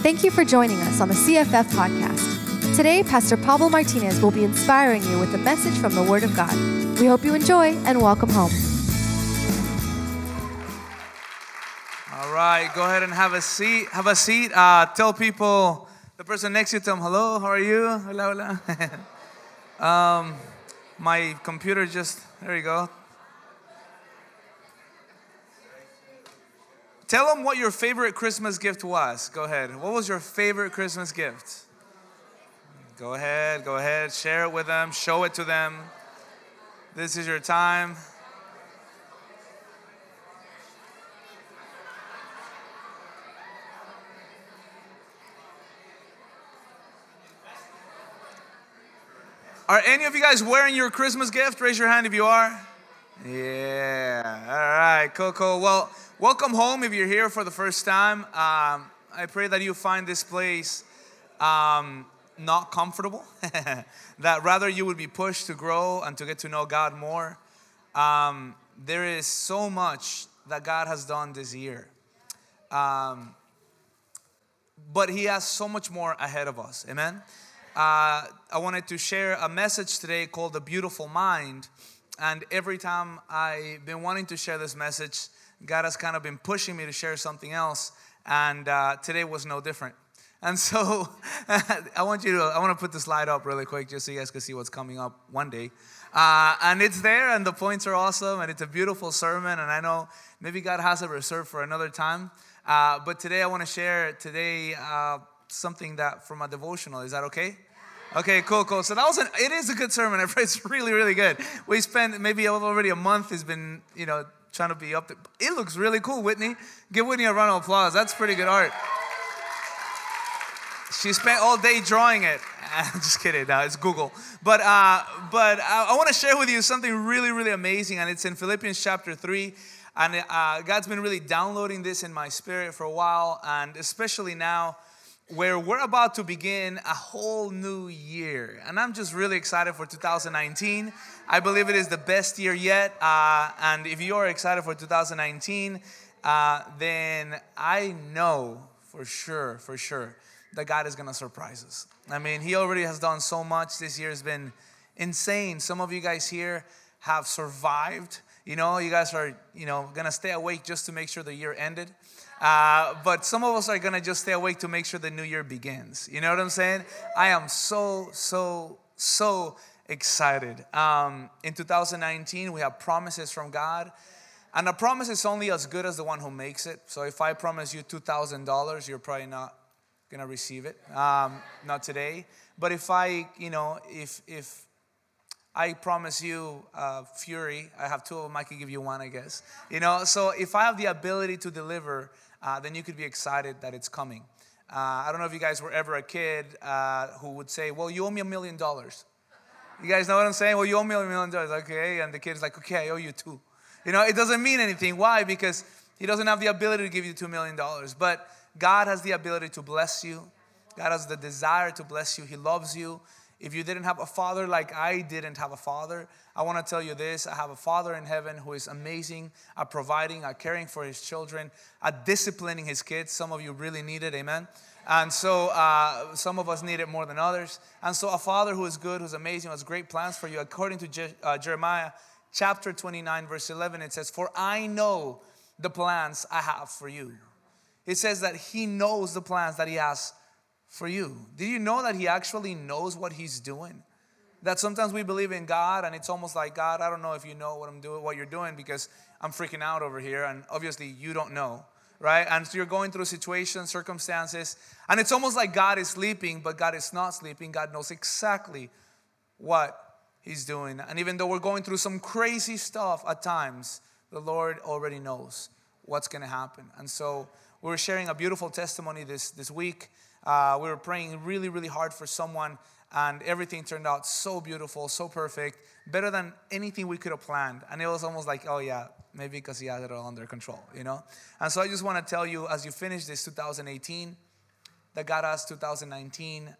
Thank you for joining us on the CFF podcast. Today, Pastor Pablo Martinez will be inspiring you with a message from the Word of God. We hope you enjoy and welcome home. All right, go ahead and have a seat. Have a seat. Uh, tell people, the person next to them, hello, how are you? Hola, hola. um, my computer just, there you go. Tell them what your favorite Christmas gift was. Go ahead. What was your favorite Christmas gift? Go ahead, go ahead. Share it with them, show it to them. This is your time. Are any of you guys wearing your Christmas gift? Raise your hand if you are. Yeah. All right. Cool, cool. Well, welcome home if you're here for the first time. Um, I pray that you find this place um, not comfortable, that rather you would be pushed to grow and to get to know God more. Um, there is so much that God has done this year. Um, but He has so much more ahead of us. Amen. Uh, I wanted to share a message today called The Beautiful Mind. And every time I've been wanting to share this message, God has kind of been pushing me to share something else. And uh, today was no different. And so I want you to, I want to put the slide up really quick just so you guys can see what's coming up one day. Uh, and it's there, and the points are awesome, and it's a beautiful sermon. And I know maybe God has it reserved for another time. Uh, but today I want to share today uh, something that from a devotional. Is that okay? Okay, cool, cool. So that was an, it is a good sermon. It's really, really good. We spent maybe already a month has been, you know, trying to be up there. It looks really cool, Whitney. Give Whitney a round of applause. That's pretty good art. She spent all day drawing it. I'm just kidding. No, it's Google. But uh, but I, I want to share with you something really, really amazing, and it's in Philippians chapter three. And uh, God's been really downloading this in my spirit for a while, and especially now where we're about to begin a whole new year. And I'm just really excited for 2019. I believe it is the best year yet. Uh, and if you are excited for 2019, uh, then I know for sure, for sure, that God is going to surprise us. I mean, He already has done so much. This year has been insane. Some of you guys here have survived. You know, you guys are, you know, going to stay awake just to make sure the year ended. Uh, but some of us are gonna just stay awake to make sure the new year begins. You know what I'm saying? I am so, so, so excited. Um, in 2019, we have promises from God. And a promise is only as good as the one who makes it. So if I promise you $2,000, you're probably not gonna receive it. Um, not today. But if I, you know, if, if, I promise you uh, fury. I have two of them. I can give you one, I guess. You know, so if I have the ability to deliver, uh, then you could be excited that it's coming. Uh, I don't know if you guys were ever a kid uh, who would say, Well, you owe me a million dollars. You guys know what I'm saying? Well, you owe me a million dollars. Okay. And the kid's like, Okay, I owe you two. You know, it doesn't mean anything. Why? Because he doesn't have the ability to give you $2 million. But God has the ability to bless you, God has the desire to bless you. He loves you. If you didn't have a father like I didn't have a father, I want to tell you this I have a father in heaven who is amazing at providing, at caring for his children, at disciplining his kids. Some of you really need it, amen. And so uh, some of us need it more than others. And so a father who is good, who's amazing, who has great plans for you. According to Je- uh, Jeremiah chapter 29, verse 11, it says, For I know the plans I have for you. It says that he knows the plans that he has for you. Did you know that He actually knows what He's doing? That sometimes we believe in God and it's almost like, God, I don't know if you know what I'm doing, what you're doing because I'm freaking out over here. And obviously you don't know, right? And so you're going through situations, circumstances, and it's almost like God is sleeping, but God is not sleeping. God knows exactly what He's doing. And even though we're going through some crazy stuff at times, the Lord already knows what's going to happen. And so we we're sharing a beautiful testimony this, this week uh, we were praying really, really hard for someone, and everything turned out so beautiful, so perfect, better than anything we could have planned. And it was almost like, oh, yeah, maybe because he had it all under control, you know? And so I just want to tell you as you finish this 2018, that God has 2019,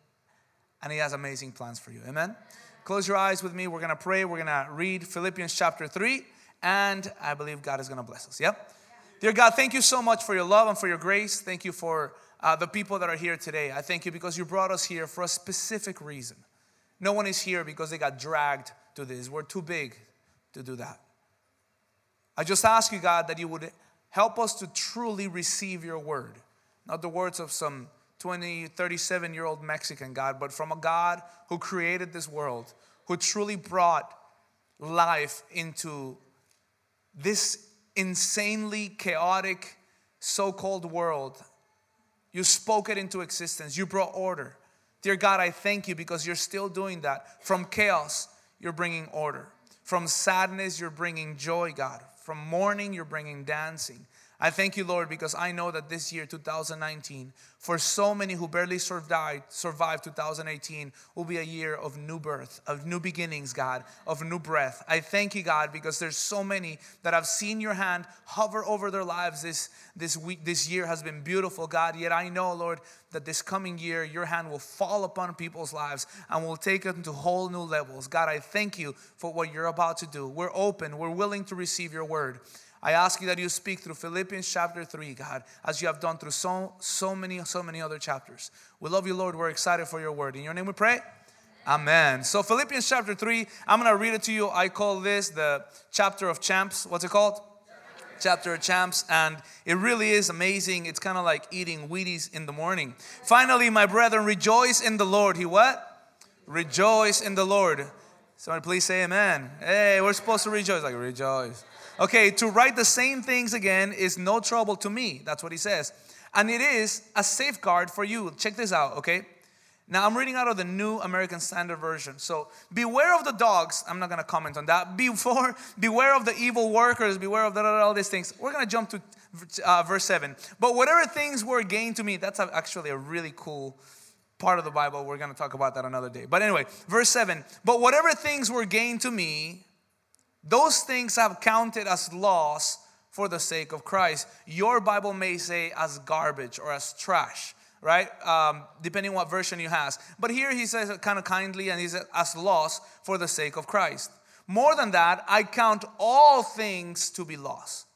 and He has amazing plans for you. Amen? Close your eyes with me. We're going to pray. We're going to read Philippians chapter 3, and I believe God is going to bless us. Yep? Dear God, thank you so much for your love and for your grace. Thank you for uh, the people that are here today. I thank you because you brought us here for a specific reason. No one is here because they got dragged to this. We're too big to do that. I just ask you, God, that you would help us to truly receive your word, not the words of some 20, 37 year old Mexican God, but from a God who created this world, who truly brought life into this insanely chaotic so called world. You spoke it into existence, you brought order. Dear God, I thank you because you're still doing that. From chaos, you're bringing order. From sadness, you're bringing joy, God. From mourning, you're bringing dancing. I thank you, Lord, because I know that this year, 2019, for so many who barely survived, survived 2018, will be a year of new birth, of new beginnings, God, of new breath. I thank you, God, because there's so many that have seen your hand hover over their lives this, this week. This year has been beautiful, God. Yet I know, Lord, that this coming year, your hand will fall upon people's lives and will take them to whole new levels. God, I thank you for what you're about to do. We're open, we're willing to receive your word. I ask you that you speak through Philippians chapter 3, God, as you have done through so, so many, so many other chapters. We love you, Lord. We're excited for your word. In your name we pray. Amen. So, Philippians chapter 3, I'm going to read it to you. I call this the chapter of champs. What's it called? Chapter of champs. And it really is amazing. It's kind of like eating Wheaties in the morning. Finally, my brethren, rejoice in the Lord. He what? Rejoice in the Lord. Somebody please say amen. Hey, we're supposed to rejoice. Like, rejoice. Okay, to write the same things again is no trouble to me. That's what he says. And it is a safeguard for you. Check this out, okay? Now I'm reading out of the New American Standard Version. So beware of the dogs. I'm not to comment on that. Before, beware of the evil workers. Beware of all these things. We're to jump to uh, verse seven. But whatever things were gained to me, that's actually a really cool part of the Bible. We're to talk about that another day. But anyway, verse seven. But whatever things were gained to me, those things have counted as loss for the sake of Christ. Your Bible may say as garbage or as trash, right? Um, depending what version you has. But here he says it kind of kindly and he says as loss for the sake of Christ. More than that, I count all things to be loss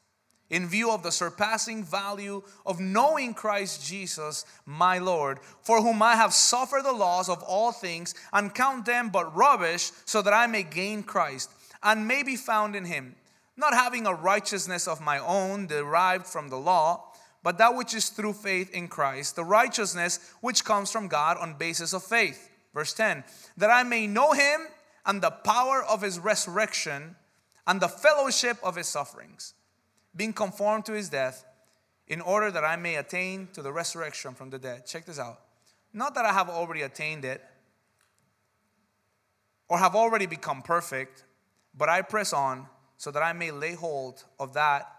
in view of the surpassing value of knowing Christ Jesus, my Lord, for whom I have suffered the loss of all things and count them but rubbish, so that I may gain Christ and may be found in him, not having a righteousness of my own derived from the law, but that which is through faith in Christ, the righteousness which comes from God on basis of faith. Verse 10 that I may know him and the power of his resurrection and the fellowship of his sufferings, being conformed to his death, in order that I may attain to the resurrection from the dead. Check this out. Not that I have already attained it or have already become perfect but I press on so that I may lay hold of that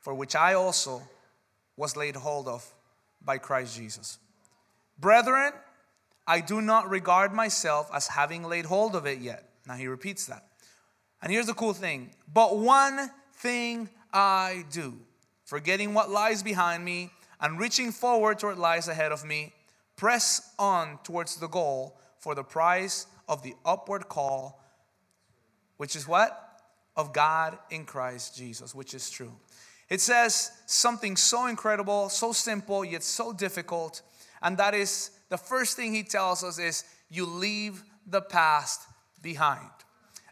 for which I also was laid hold of by Christ Jesus. Brethren, I do not regard myself as having laid hold of it yet. Now he repeats that. And here's the cool thing. But one thing I do, forgetting what lies behind me and reaching forward to what lies ahead of me, press on towards the goal for the prize of the upward call which is what? Of God in Christ Jesus, which is true. It says something so incredible, so simple, yet so difficult. And that is the first thing he tells us is you leave the past behind.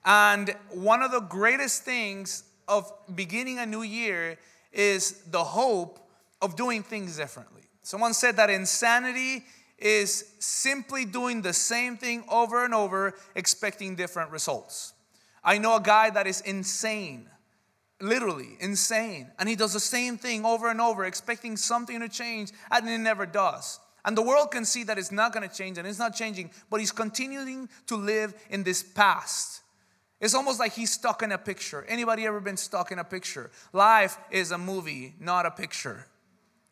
And one of the greatest things of beginning a new year is the hope of doing things differently. Someone said that insanity is simply doing the same thing over and over, expecting different results. I know a guy that is insane, literally insane, and he does the same thing over and over, expecting something to change, and it never does. And the world can see that it's not going to change and it's not changing, but he's continuing to live in this past. It's almost like he's stuck in a picture. Anybody ever been stuck in a picture? Life is a movie, not a picture.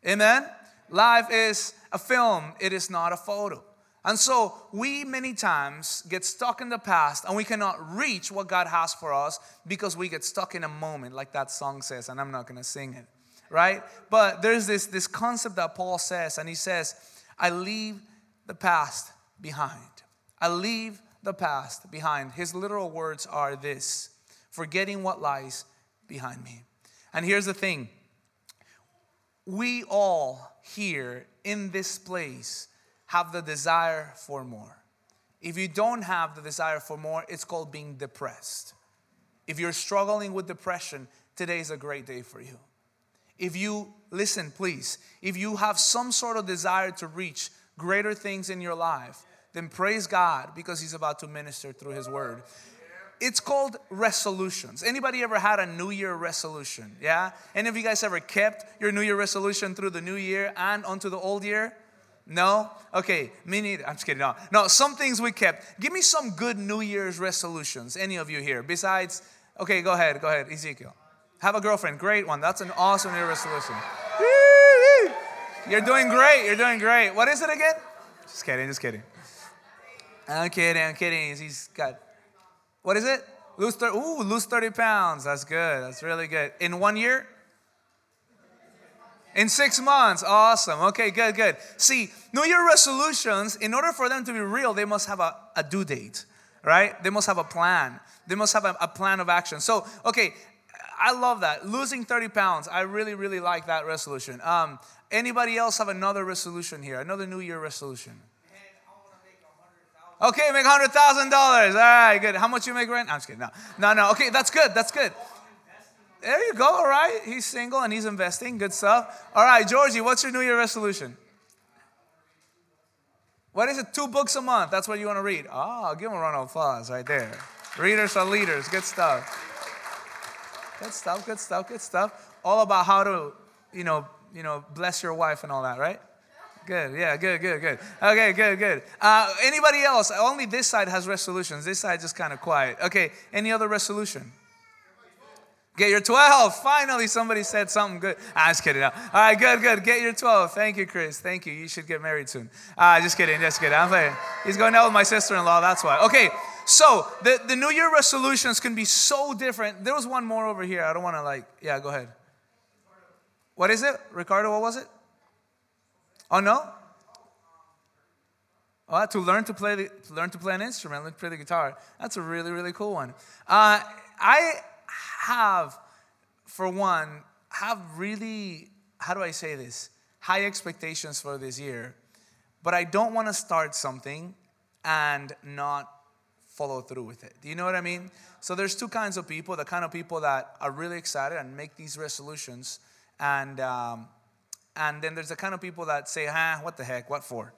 Amen? Life is a film, it is not a photo. And so we many times get stuck in the past and we cannot reach what God has for us because we get stuck in a moment, like that song says, and I'm not gonna sing it, right? But there's this, this concept that Paul says, and he says, I leave the past behind. I leave the past behind. His literal words are this forgetting what lies behind me. And here's the thing we all here in this place have the desire for more. If you don't have the desire for more, it's called being depressed. If you're struggling with depression, today is a great day for you. If you, listen, please, if you have some sort of desire to reach greater things in your life, then praise God because He's about to minister through His Word. It's called resolutions. Anybody ever had a New Year resolution? Yeah? Any of you guys ever kept your New Year resolution through the new year and onto the old year? No? Okay, me neither. I'm just kidding. No, no, some things we kept. Give me some good New Year's resolutions, any of you here, besides, okay, go ahead, go ahead, Ezekiel. Have a girlfriend, great one. That's an awesome New Year resolution. You're doing great, you're doing great. What is it again? Just kidding, just kidding. I'm kidding, I'm kidding. He's got, what is it? Lose 30, ooh, lose 30 pounds. That's good, that's really good. In one year? In six months. Awesome. Okay, good, good. See, New Year resolutions, in order for them to be real, they must have a, a due date, right? They must have a plan. They must have a, a plan of action. So, okay, I love that. Losing 30 pounds. I really, really like that resolution. Um, anybody else have another resolution here? Another New Year resolution? Okay, make hundred thousand dollars. All right, good. How much you make rent? I'm just kidding. No, no, no. Okay, that's good. That's good. There you go. All right. He's single and he's investing. Good stuff. All right, Georgie, what's your New Year resolution? What is it? Two books a month. That's what you want to read. Oh, give him a round of applause right there. Readers are leaders. Good stuff. Good stuff. Good stuff. Good stuff. All about how to, you know, you know, bless your wife and all that, right? Good. Yeah. Good. Good. Good. Okay. Good. Good. Uh, anybody else? Only this side has resolutions. This side just kind of quiet. Okay. Any other resolution? Get your 12. Finally, somebody said something good. I'm just kidding. All right, good, good. Get your 12. Thank you, Chris. Thank you. You should get married soon. Uh, just kidding. Just kidding. I'm playing. He's going out with my sister in law. That's why. Okay, so the, the New Year resolutions can be so different. There was one more over here. I don't want to, like, yeah, go ahead. What is it? Ricardo, what was it? Oh, no? Oh, to learn to play the, to learn to play an instrument, learn to play the guitar. That's a really really cool one. Uh, I have, for one, have really, how do I say this? High expectations for this year, but I don't want to start something and not follow through with it. Do you know what I mean? So there's two kinds of people the kind of people that are really excited and make these resolutions, and, um, and then there's the kind of people that say, huh, what the heck, what for?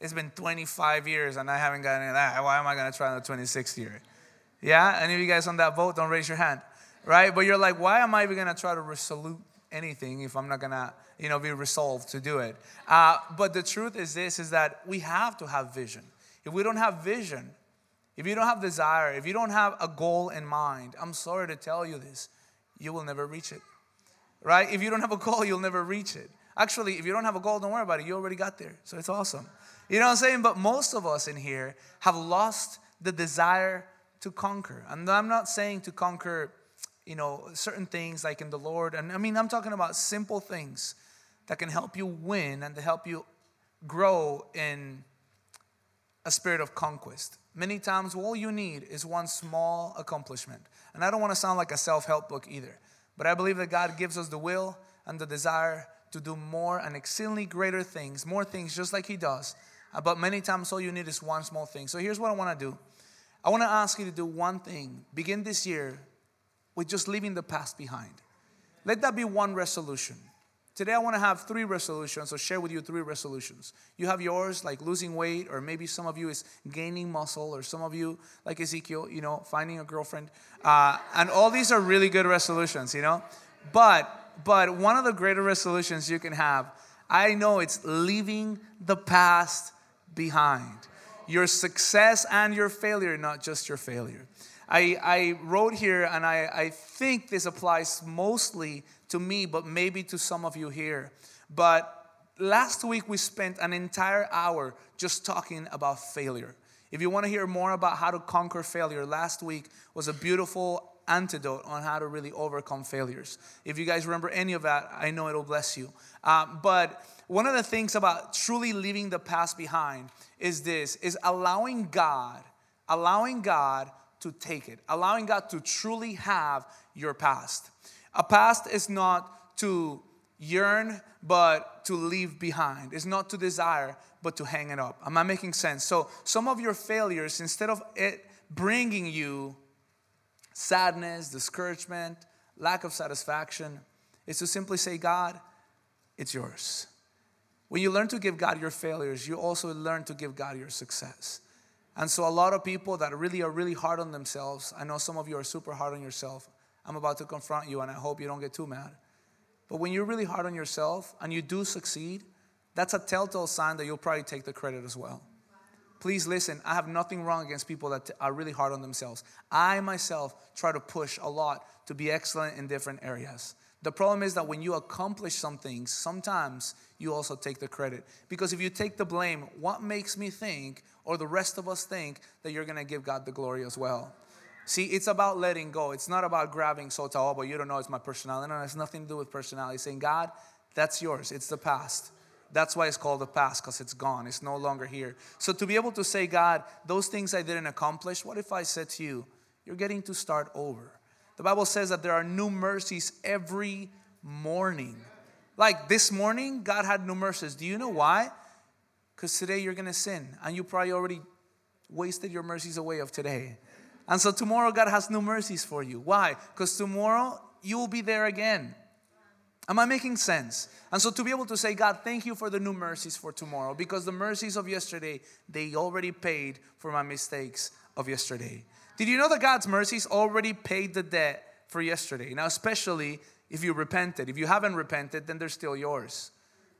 It's been 25 years and I haven't gotten any of that. Why am I going to try the 26th year? Yeah? Any of you guys on that boat, don't raise your hand right? But you're like, why am I even gonna try to resolve anything if I'm not gonna, you know, be resolved to do it? Uh, but the truth is this: is that we have to have vision. If we don't have vision, if you don't have desire, if you don't have a goal in mind, I'm sorry to tell you this, you will never reach it. Right? If you don't have a goal, you'll never reach it. Actually, if you don't have a goal, don't worry about it. You already got there. So it's awesome. You know what I'm saying? But most of us in here have lost the desire to conquer. And I'm not saying to conquer you know, certain things like in the Lord. And I mean, I'm talking about simple things that can help you win and to help you grow in a spirit of conquest. Many times, all you need is one small accomplishment. And I don't want to sound like a self help book either, but I believe that God gives us the will and the desire to do more and exceedingly greater things, more things just like He does. Uh, but many times, all you need is one small thing. So here's what I want to do I want to ask you to do one thing. Begin this year with just leaving the past behind. Let that be one resolution. Today, I want to have three resolutions, or share with you three resolutions. You have yours, like losing weight, or maybe some of you is gaining muscle, or some of you, like Ezekiel, you know, finding a girlfriend. Uh, and all these are really good resolutions, you know. But, but one of the greater resolutions you can have, I know it's leaving the past behind. Your success and your failure, not just your failure. I, I wrote here, and I, I think this applies mostly to me, but maybe to some of you here. But last week we spent an entire hour just talking about failure. If you want to hear more about how to conquer failure, last week was a beautiful antidote on how to really overcome failures. If you guys remember any of that, I know it'll bless you. Um, but one of the things about truly leaving the past behind is this: is allowing God, allowing God to take it, allowing God to truly have your past. A past is not to yearn, but to leave behind. It's not to desire, but to hang it up. Am I making sense? So, some of your failures, instead of it bringing you sadness, discouragement, lack of satisfaction, is to simply say, God, it's yours. When you learn to give God your failures, you also learn to give God your success. And so, a lot of people that really are really hard on themselves, I know some of you are super hard on yourself. I'm about to confront you, and I hope you don't get too mad. But when you're really hard on yourself and you do succeed, that's a telltale sign that you'll probably take the credit as well. Please listen, I have nothing wrong against people that are really hard on themselves. I myself try to push a lot to be excellent in different areas. The problem is that when you accomplish some things, sometimes you also take the credit. Because if you take the blame, what makes me think, or the rest of us think, that you're gonna give God the glory as well? See, it's about letting go. It's not about grabbing so oh, but you don't know it's my personality. No, it has nothing to do with personality. Saying, God, that's yours. It's the past. That's why it's called the past, because it's gone. It's no longer here. So to be able to say, God, those things I didn't accomplish, what if I said to you, you're getting to start over? The Bible says that there are new mercies every morning. Like this morning, God had new mercies. Do you know why? Because today you're going to sin, and you probably already wasted your mercies away of today. And so tomorrow, God has new mercies for you. Why? Because tomorrow you will be there again. Am I making sense? And so to be able to say, God, thank you for the new mercies for tomorrow, because the mercies of yesterday, they already paid for my mistakes of yesterday. Did you know that God's mercies already paid the debt for yesterday? Now, especially if you repented. If you haven't repented, then they're still yours.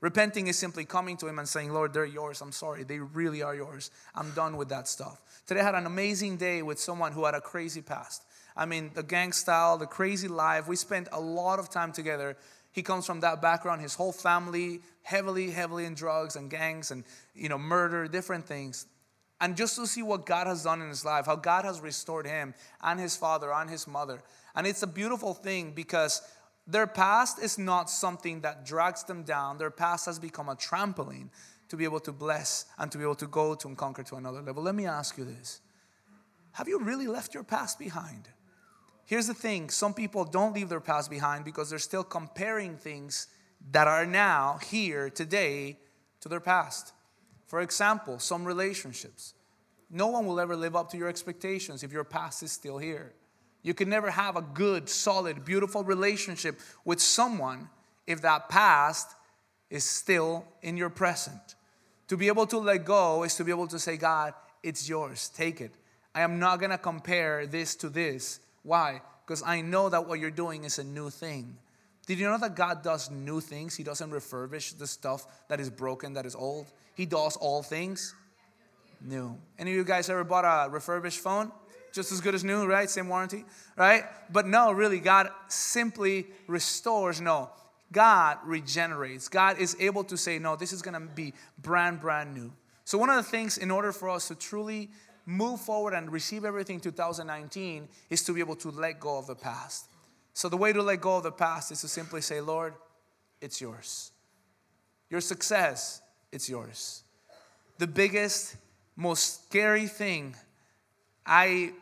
Repenting is simply coming to Him and saying, Lord, they're yours. I'm sorry. They really are yours. I'm done with that stuff. Today I had an amazing day with someone who had a crazy past. I mean, the gang style, the crazy life. We spent a lot of time together. He comes from that background. His whole family heavily, heavily in drugs and gangs and you know murder, different things. And just to see what God has done in his life, how God has restored him and his father and his mother. And it's a beautiful thing because their past is not something that drags them down. Their past has become a trampoline to be able to bless and to be able to go to and conquer to another level. Let me ask you this Have you really left your past behind? Here's the thing some people don't leave their past behind because they're still comparing things that are now, here, today, to their past. For example, some relationships. No one will ever live up to your expectations if your past is still here. You can never have a good, solid, beautiful relationship with someone if that past is still in your present. To be able to let go is to be able to say, God, it's yours, take it. I am not gonna compare this to this. Why? Because I know that what you're doing is a new thing. Did you know that God does new things? He doesn't refurbish the stuff that is broken, that is old. He does all things new. Any of you guys ever bought a refurbished phone? Just as good as new, right? Same warranty, right? But no, really, God simply restores. No, God regenerates. God is able to say, no, this is going to be brand, brand new. So, one of the things in order for us to truly move forward and receive everything 2019 is to be able to let go of the past. So, the way to let go of the past is to simply say, Lord, it's yours. Your success, it's yours. The biggest, most scary thing, I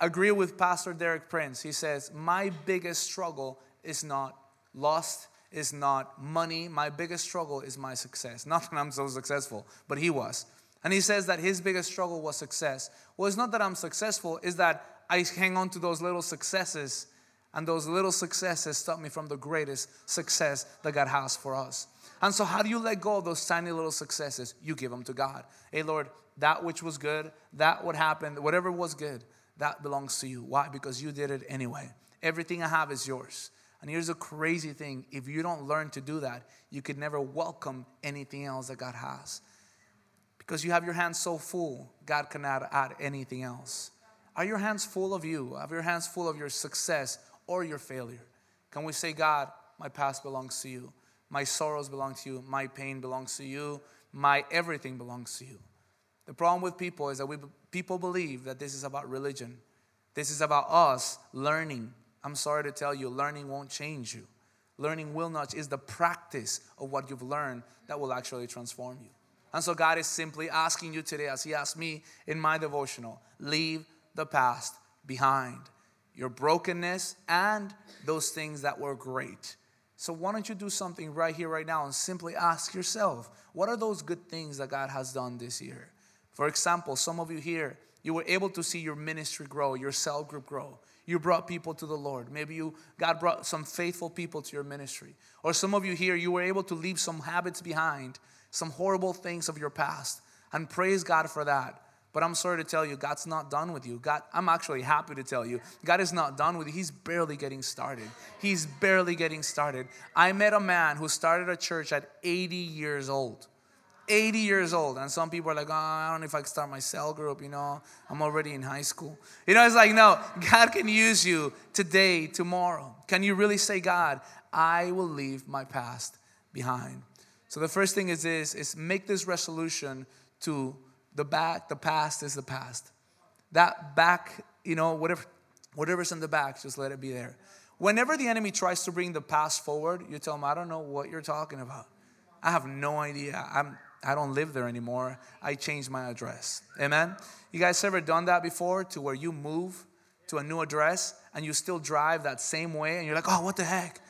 agree with Pastor Derek Prince. He says, My biggest struggle is not lost is not money. My biggest struggle is my success. Not that I'm so successful, but he was. And he says that his biggest struggle was success. Well, it's not that I'm successful, is that I hang on to those little successes, and those little successes stop me from the greatest success that God has for us. And so, how do you let go of those tiny little successes? You give them to God. Hey, Lord, that which was good, that what happened, whatever was good, that belongs to you. Why? Because you did it anyway. Everything I have is yours. And here's the crazy thing if you don't learn to do that, you could never welcome anything else that God has. Because you have your hands so full, God cannot add anything else. Are your hands full of you? Are your hands full of your success or your failure? Can we say, God, my past belongs to you, my sorrows belong to you, my pain belongs to you, my everything belongs to you? The problem with people is that we, people believe that this is about religion. This is about us learning I'm sorry to tell you, learning won't change you. Learning will not, is the practice of what you've learned that will actually transform you. And so God is simply asking you today, as He asked me in my devotional, leave the past behind. Your brokenness and those things that were great. So why don't you do something right here, right now, and simply ask yourself, what are those good things that God has done this year? For example, some of you here, you were able to see your ministry grow, your cell group grow. You brought people to the Lord. Maybe you God brought some faithful people to your ministry. Or some of you here, you were able to leave some habits behind, some horrible things of your past. And praise God for that. But I'm sorry to tell you, God's not done with you. God, I'm actually happy to tell you, God is not done with you. He's barely getting started. He's barely getting started. I met a man who started a church at 80 years old. 80 years old. And some people are like, oh, I don't know if I can start my cell group, you know, I'm already in high school. You know, it's like, no, God can use you today, tomorrow. Can you really say, God, I will leave my past behind? So the first thing is this, is make this resolution to the back, the past is the past. That back, you know, whatever, whatever's in the back, just let it be there. Whenever the enemy tries to bring the past forward, you tell him, I don't know what you're talking about. I have no idea. I'm, I don't live there anymore. I changed my address. Amen? You guys ever done that before to where you move to a new address and you still drive that same way and you're like, oh, what the heck?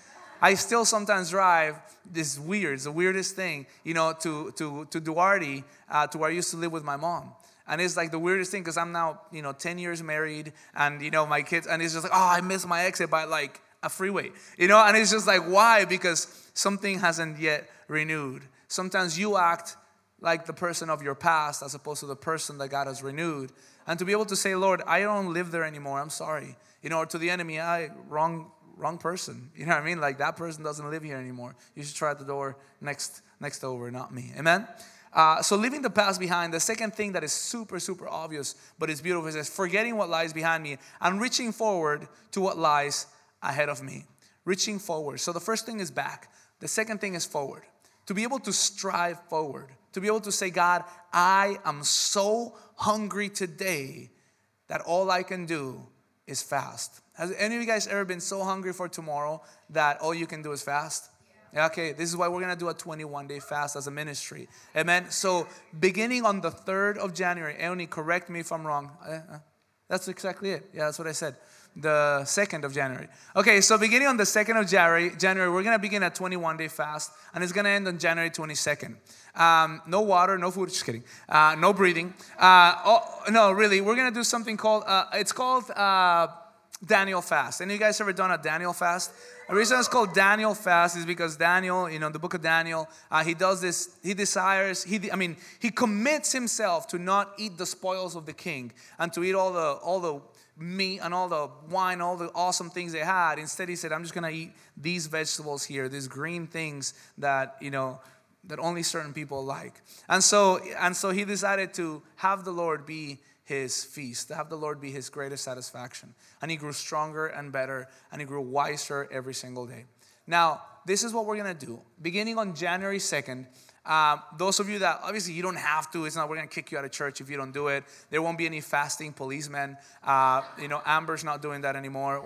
I still sometimes drive this weird, it's the weirdest thing, you know, to, to, to Duarte, uh, to where I used to live with my mom. And it's like the weirdest thing because I'm now, you know, 10 years married and, you know, my kids, and it's just like, oh, I missed my exit by like a freeway, you know, and it's just like, why? Because something hasn't yet renewed. Sometimes you act like the person of your past as opposed to the person that God has renewed. And to be able to say, Lord, I don't live there anymore, I'm sorry. You know, or to the enemy, I, wrong wrong person. You know what I mean? Like that person doesn't live here anymore. You should try the door next next over, not me. Amen. Uh, so leaving the past behind. The second thing that is super super obvious, but it's beautiful, is forgetting what lies behind me and reaching forward to what lies ahead of me. Reaching forward. So the first thing is back. The second thing is forward. To be able to strive forward. To be able to say, God, I am so hungry today that all I can do is fast. Has any of you guys ever been so hungry for tomorrow that all you can do is fast? Yeah. Okay, this is why we're gonna do a 21 day fast as a ministry. Amen. So, beginning on the 3rd of January, Eoni, correct me if I'm wrong. Uh, uh, that's exactly it. Yeah, that's what I said. The 2nd of January. Okay, so beginning on the 2nd of January, January we're gonna begin a 21 day fast and it's gonna end on January 22nd. Um, no water, no food, just kidding. Uh, no breathing. Uh, oh, no, really, we're gonna do something called, uh, it's called, uh, Daniel fast. Any you guys ever done a Daniel fast? The reason it's called Daniel fast is because Daniel, you know, the book of Daniel, uh, he does this. He desires. He, I mean, he commits himself to not eat the spoils of the king and to eat all the all the meat and all the wine, all the awesome things they had. Instead, he said, "I'm just gonna eat these vegetables here, these green things that you know." that only certain people like. And so and so he decided to have the Lord be his feast, to have the Lord be his greatest satisfaction. And he grew stronger and better, and he grew wiser every single day. Now, this is what we're gonna do. Beginning on January 2nd, um, those of you that obviously you don't have to, it's not we're gonna kick you out of church if you don't do it. There won't be any fasting policemen. Uh, you know, Amber's not doing that anymore.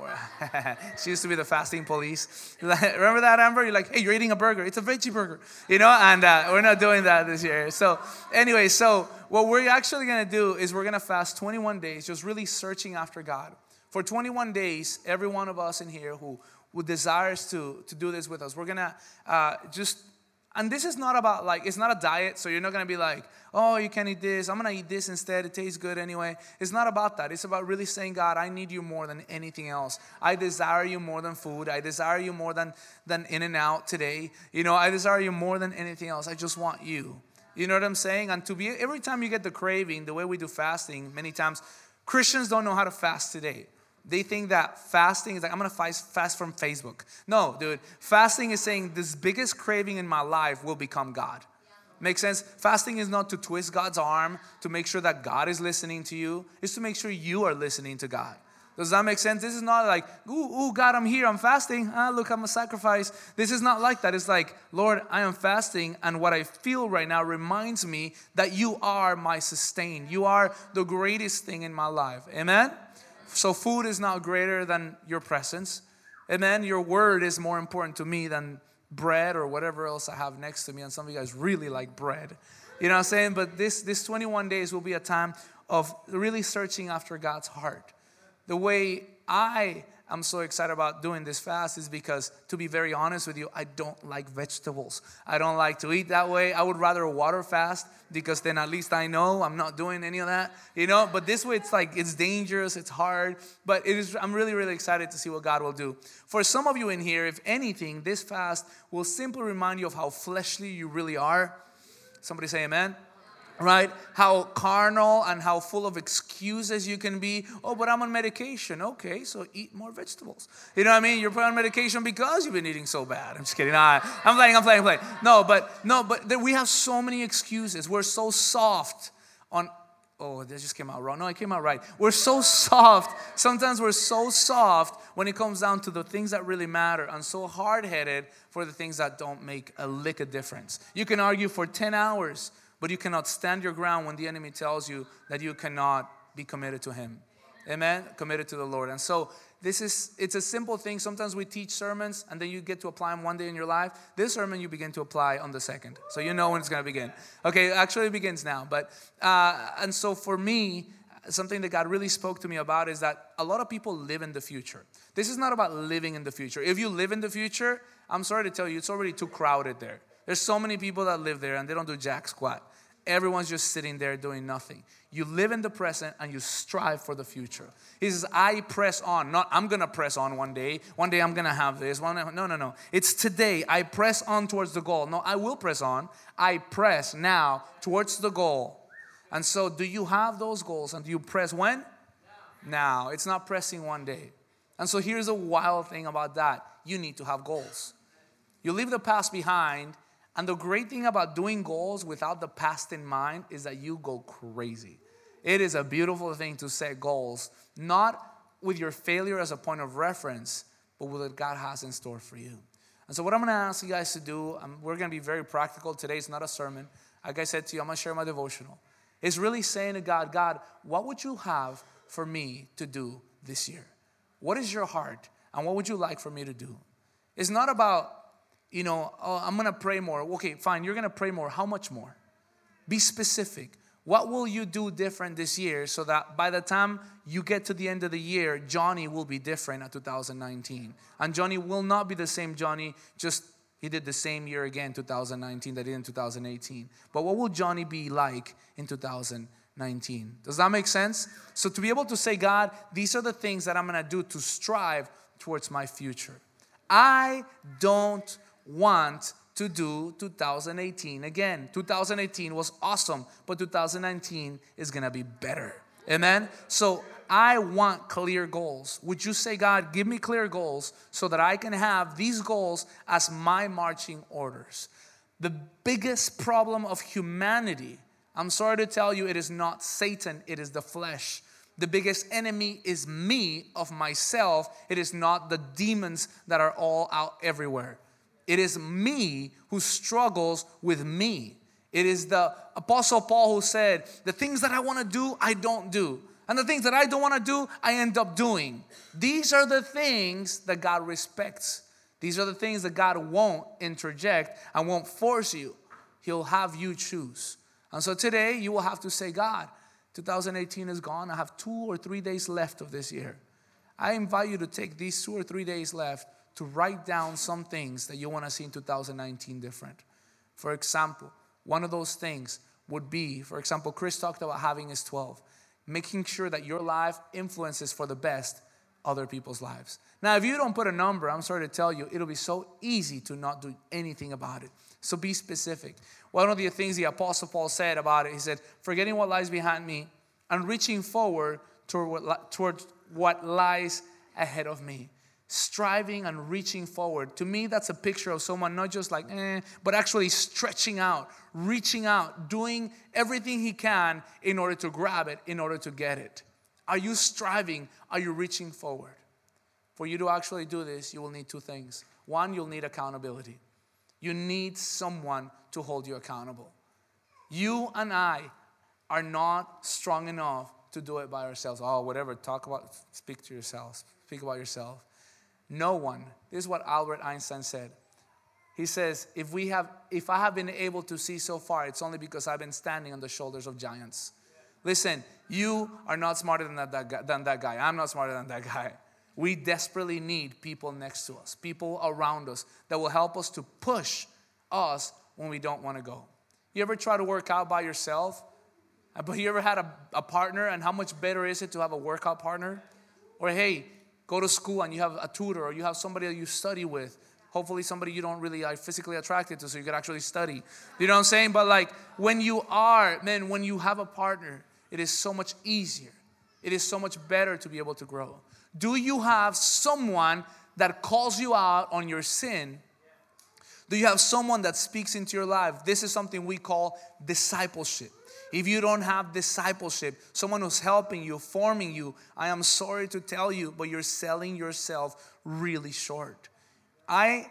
she used to be the fasting police. Remember that, Amber? You're like, hey, you're eating a burger. It's a veggie burger. You know, and uh, we're not doing that this year. So, anyway, so what we're actually gonna do is we're gonna fast 21 days, just really searching after God. For 21 days, every one of us in here who, who desires to, to do this with us, we're gonna uh, just and this is not about like, it's not a diet, so you're not gonna be like, oh, you can eat this, I'm gonna eat this instead, it tastes good anyway. It's not about that. It's about really saying, God, I need you more than anything else. I desire you more than food. I desire you more than, than In-N-Out today. You know, I desire you more than anything else. I just want you. You know what I'm saying? And to be, every time you get the craving, the way we do fasting, many times, Christians don't know how to fast today. They think that fasting is like, I'm gonna fast, fast from Facebook. No, dude. Fasting is saying this biggest craving in my life will become God. Make sense? Fasting is not to twist God's arm to make sure that God is listening to you, it's to make sure you are listening to God. Does that make sense? This is not like, ooh, ooh, God, I'm here, I'm fasting. Ah, look, I'm a sacrifice. This is not like that. It's like, Lord, I am fasting, and what I feel right now reminds me that you are my sustain. You are the greatest thing in my life. Amen? So food is not greater than your presence. Amen. Your word is more important to me than bread or whatever else I have next to me. And some of you guys really like bread. You know what I'm saying? But this, this 21 days will be a time of really searching after God's heart. The way I I'm so excited about doing this fast is because, to be very honest with you, I don't like vegetables. I don't like to eat that way. I would rather water fast because then at least I know I'm not doing any of that, you know. But this way, it's like it's dangerous, it's hard, but it is. I'm really, really excited to see what God will do. For some of you in here, if anything, this fast will simply remind you of how fleshly you really are. Somebody say Amen right? How carnal and how full of excuses you can be. Oh, but I'm on medication. Okay, so eat more vegetables. You know what I mean? You're on medication because you've been eating so bad. I'm just kidding. I'm playing, I'm playing, I'm playing. No, but no, but we have so many excuses. We're so soft on Oh, that just came out wrong. No, it came out right. We're so soft. Sometimes we're so soft when it comes down to the things that really matter and so hard headed for the things that don't make a lick of difference. You can argue for 10 hours but you cannot stand your ground when the enemy tells you that you cannot be committed to him. Amen? Committed to the Lord. And so this is it's a simple thing. Sometimes we teach sermons and then you get to apply them one day in your life. This sermon you begin to apply on the second. So you know when it's gonna begin. Okay, actually it begins now. But uh, and so for me, something that God really spoke to me about is that a lot of people live in the future. This is not about living in the future. If you live in the future, I'm sorry to tell you, it's already too crowded there. There's so many people that live there and they don't do jack squat. Everyone's just sitting there doing nothing. You live in the present and you strive for the future. He says, I press on. Not I'm gonna press on one day. One day I'm gonna have this. One no, no, no. It's today. I press on towards the goal. No, I will press on. I press now towards the goal. And so, do you have those goals? And do you press when? Now. now. It's not pressing one day. And so, here's a wild thing about that you need to have goals. You leave the past behind and the great thing about doing goals without the past in mind is that you go crazy. It is a beautiful thing to set goals, not with your failure as a point of reference, but with what God has in store for you. And so, what I'm going to ask you guys to do, um, we're going to be very practical. Today is not a sermon. Like I said to you, I'm going to share my devotional. It's really saying to God, God, what would you have for me to do this year? What is your heart? And what would you like for me to do? It's not about you know, oh, I'm gonna pray more. Okay, fine, you're gonna pray more. How much more? Be specific. What will you do different this year so that by the time you get to the end of the year, Johnny will be different at 2019? And Johnny will not be the same Johnny, just he did the same year again, 2019, that he did in 2018. But what will Johnny be like in 2019? Does that make sense? So to be able to say, God, these are the things that I'm gonna do to strive towards my future. I don't want to do 2018 again. 2018 was awesome, but 2019 is gonna be better. Amen? So I want clear goals. Would you say, God, give me clear goals so that I can have these goals as my marching orders? The biggest problem of humanity, I'm sorry to tell you, it is not Satan, it is the flesh. The biggest enemy is me of myself. It is not the demons that are all out everywhere. It is me who struggles with me. It is the Apostle Paul who said, The things that I want to do, I don't do. And the things that I don't want to do, I end up doing. These are the things that God respects. These are the things that God won't interject and won't force you. He'll have you choose. And so today, you will have to say, God, 2018 is gone. I have two or three days left of this year. I invite you to take these two or three days left to write down some things that you want to see in 2019 different. For example, one of those things would be, for example, Chris talked about having his 12, making sure that your life influences for the best other people's lives. Now, if you don't put a number, I'm sorry to tell you, it'll be so easy to not do anything about it. So be specific. One of the things the Apostle Paul said about it, he said, forgetting what lies behind me and reaching forward toward what, toward what lies ahead of me striving and reaching forward. To me, that's a picture of someone not just like, eh, but actually stretching out, reaching out, doing everything he can in order to grab it, in order to get it. Are you striving? Are you reaching forward? For you to actually do this, you will need two things. One, you'll need accountability. You need someone to hold you accountable. You and I are not strong enough to do it by ourselves. Oh, whatever, talk about, speak to yourself, speak about yourself. No one. This is what Albert Einstein said. He says, if, we have, if I have been able to see so far, it's only because I've been standing on the shoulders of giants. Listen, you are not smarter than that, that guy, than that guy. I'm not smarter than that guy. We desperately need people next to us, people around us that will help us to push us when we don't want to go. You ever try to work out by yourself? But you ever had a, a partner, and how much better is it to have a workout partner? Or hey, go to school and you have a tutor or you have somebody that you study with. Hopefully, somebody you don't really are physically attracted to, so you could actually study. You know what I'm saying? But like when you are, man, when you have a partner, it is so much easier. It is so much better to be able to grow. Do you have someone that calls you out on your sin? Do you have someone that speaks into your life? This is something we call discipleship. If you don't have discipleship, someone who's helping you, forming you, I am sorry to tell you, but you're selling yourself really short. I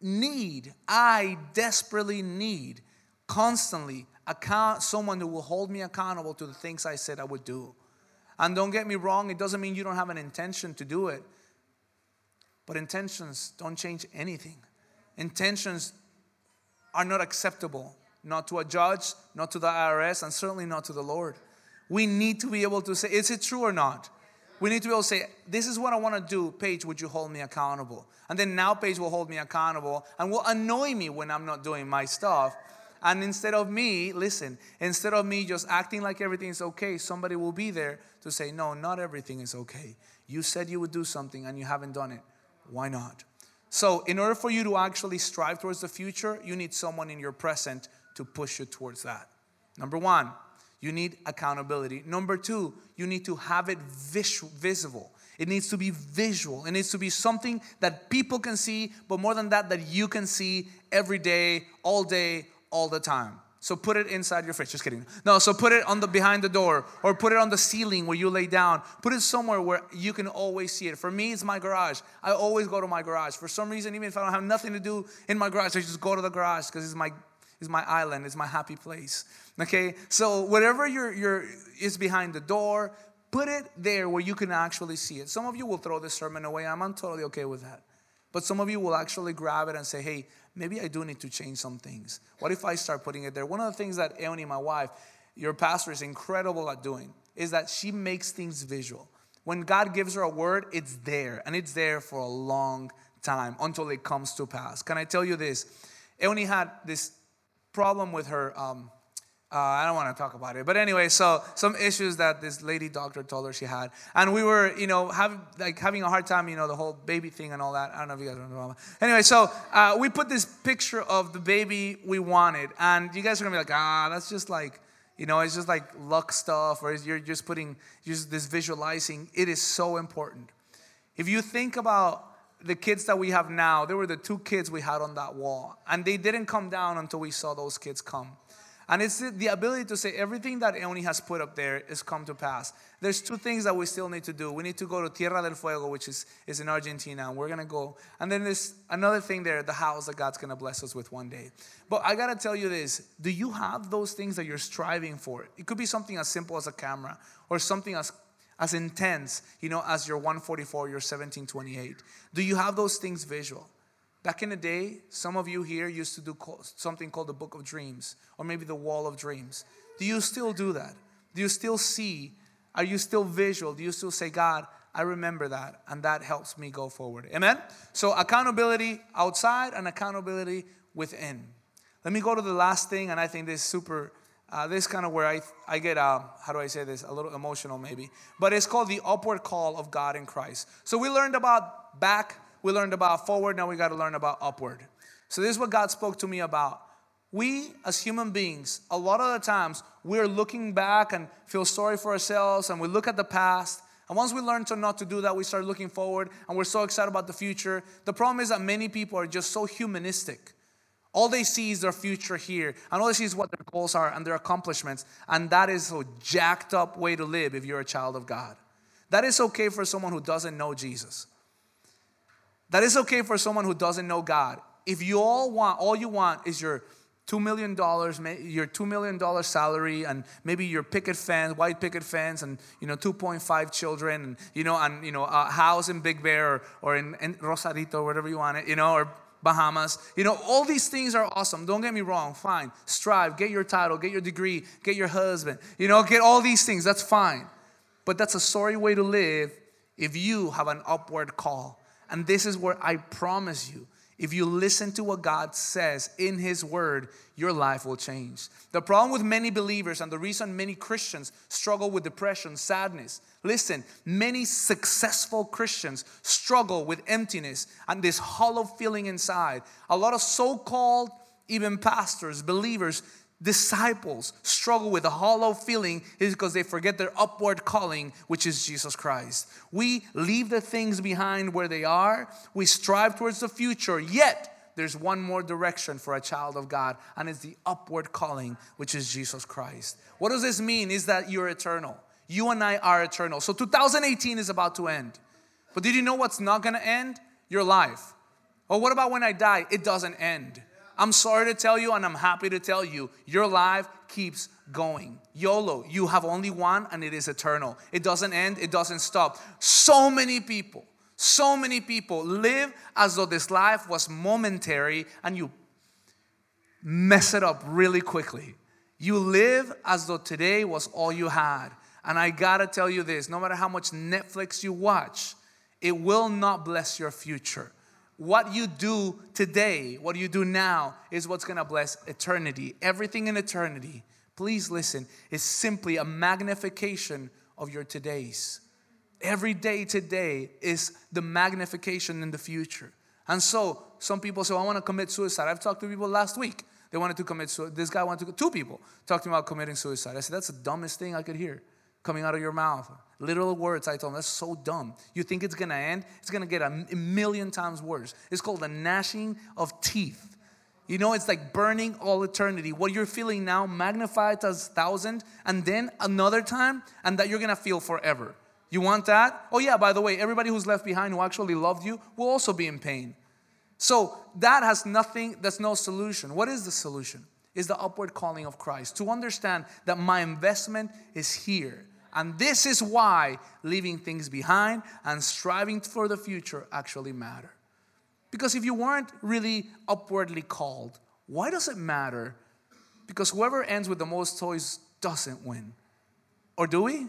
need, I desperately need constantly account someone who will hold me accountable to the things I said I would do. And don't get me wrong, it doesn't mean you don't have an intention to do it. But intentions don't change anything. Intentions are not acceptable, not to a judge, not to the IRS, and certainly not to the Lord. We need to be able to say, is it true or not? We need to be able to say, this is what I want to do. Paige, would you hold me accountable? And then now Paige will hold me accountable and will annoy me when I'm not doing my stuff. And instead of me, listen, instead of me just acting like everything is okay, somebody will be there to say, no, not everything is okay. You said you would do something and you haven't done it. Why not? So, in order for you to actually strive towards the future, you need someone in your present to push you towards that. Number one, you need accountability. Number two, you need to have it visual, visible. It needs to be visual. It needs to be something that people can see, but more than that, that you can see every day, all day, all the time. So put it inside your fridge. Just kidding. No, so put it on the behind the door or put it on the ceiling where you lay down. Put it somewhere where you can always see it. For me, it's my garage. I always go to my garage. For some reason, even if I don't have nothing to do in my garage, I just go to the garage because it's my it's my island, it's my happy place. Okay? So whatever your your is behind the door, put it there where you can actually see it. Some of you will throw this sermon away. I'm totally okay with that. But some of you will actually grab it and say, hey, maybe I do need to change some things. What if I start putting it there? One of the things that Eoni, my wife, your pastor, is incredible at doing is that she makes things visual. When God gives her a word, it's there, and it's there for a long time until it comes to pass. Can I tell you this? Eoni had this problem with her um, uh, I don't want to talk about it, but anyway, so some issues that this lady doctor told her she had, and we were, you know, having like having a hard time, you know, the whole baby thing and all that. I don't know if you guys know. Anyway, so uh, we put this picture of the baby we wanted, and you guys are gonna be like, ah, that's just like, you know, it's just like luck stuff, or you're just putting just this visualizing. It is so important. If you think about the kids that we have now, they were the two kids we had on that wall, and they didn't come down until we saw those kids come. And it's the ability to say everything that Eoni has put up there is come to pass. There's two things that we still need to do. We need to go to Tierra del Fuego, which is, is in Argentina, and we're going to go. And then there's another thing there, the house that God's going to bless us with one day. But I got to tell you this do you have those things that you're striving for? It could be something as simple as a camera or something as as intense, you know, as your 144, your 1728. Do you have those things visual? Back in the day, some of you here used to do something called the Book of Dreams or maybe the Wall of Dreams. Do you still do that? Do you still see? Are you still visual? Do you still say, God, I remember that, and that helps me go forward? Amen? So, accountability outside and accountability within. Let me go to the last thing, and I think this is super. Uh, this kind of where I, I get, uh, how do I say this, a little emotional maybe. But it's called the upward call of God in Christ. So we learned about back we learned about forward, now we got to learn about upward. So, this is what God spoke to me about. We, as human beings, a lot of the times, we're looking back and feel sorry for ourselves and we look at the past. And once we learn to not to do that, we start looking forward and we're so excited about the future. The problem is that many people are just so humanistic. All they see is their future here, and all they see is what their goals are and their accomplishments. And that is a jacked up way to live if you're a child of God. That is okay for someone who doesn't know Jesus. That is okay for someone who doesn't know God. If you all want, all you want is your $2 million, your $2 million salary, and maybe your picket fence, white picket fence, and, you know, 2.5 children, and, you know, and, you know, a house in Big Bear or, or in, in Rosarito, whatever you want it, you know, or Bahamas. You know, all these things are awesome. Don't get me wrong. Fine. Strive, get your title, get your degree, get your husband. You know, get all these things. That's fine. But that's a sorry way to live if you have an upward call. And this is where I promise you, if you listen to what God says in His Word, your life will change. The problem with many believers and the reason many Christians struggle with depression, sadness, listen, many successful Christians struggle with emptiness and this hollow feeling inside. A lot of so called even pastors, believers, disciples struggle with a hollow feeling is because they forget their upward calling, which is Jesus Christ. We leave the things behind where they are, we strive towards the future, yet there's one more direction for a child of God, and it's the upward calling, which is Jesus Christ. What does this mean? Is that you're eternal. You and I are eternal. So 2018 is about to end. But did you know what's not gonna end? Your life. Or what about when I die? It doesn't end. I'm sorry to tell you, and I'm happy to tell you, your life keeps going. YOLO, you have only one, and it is eternal. It doesn't end, it doesn't stop. So many people, so many people live as though this life was momentary, and you mess it up really quickly. You live as though today was all you had. And I gotta tell you this no matter how much Netflix you watch, it will not bless your future what you do today, what you do now, is what's gonna bless eternity. Everything in eternity, please listen, is simply a magnification of your todays. Every day today is the magnification in the future. And so, some people say, I wanna commit suicide. I've talked to people last week. They wanted to commit suicide. This guy wanted to, two people talked to me about committing suicide. I said, that's the dumbest thing I could hear coming out of your mouth. Literal words, I told him, that's so dumb. You think it's gonna end? It's gonna get a million times worse. It's called the gnashing of teeth. You know, it's like burning all eternity. What you're feeling now, magnified as thousand, and then another time, and that you're gonna feel forever. You want that? Oh, yeah, by the way, everybody who's left behind who actually loved you will also be in pain. So that has nothing, that's no solution. What is the solution? Is the upward calling of Christ. To understand that my investment is here. And this is why leaving things behind and striving for the future actually matter. Because if you weren't really upwardly called, why does it matter? Because whoever ends with the most toys doesn't win. Or do we? You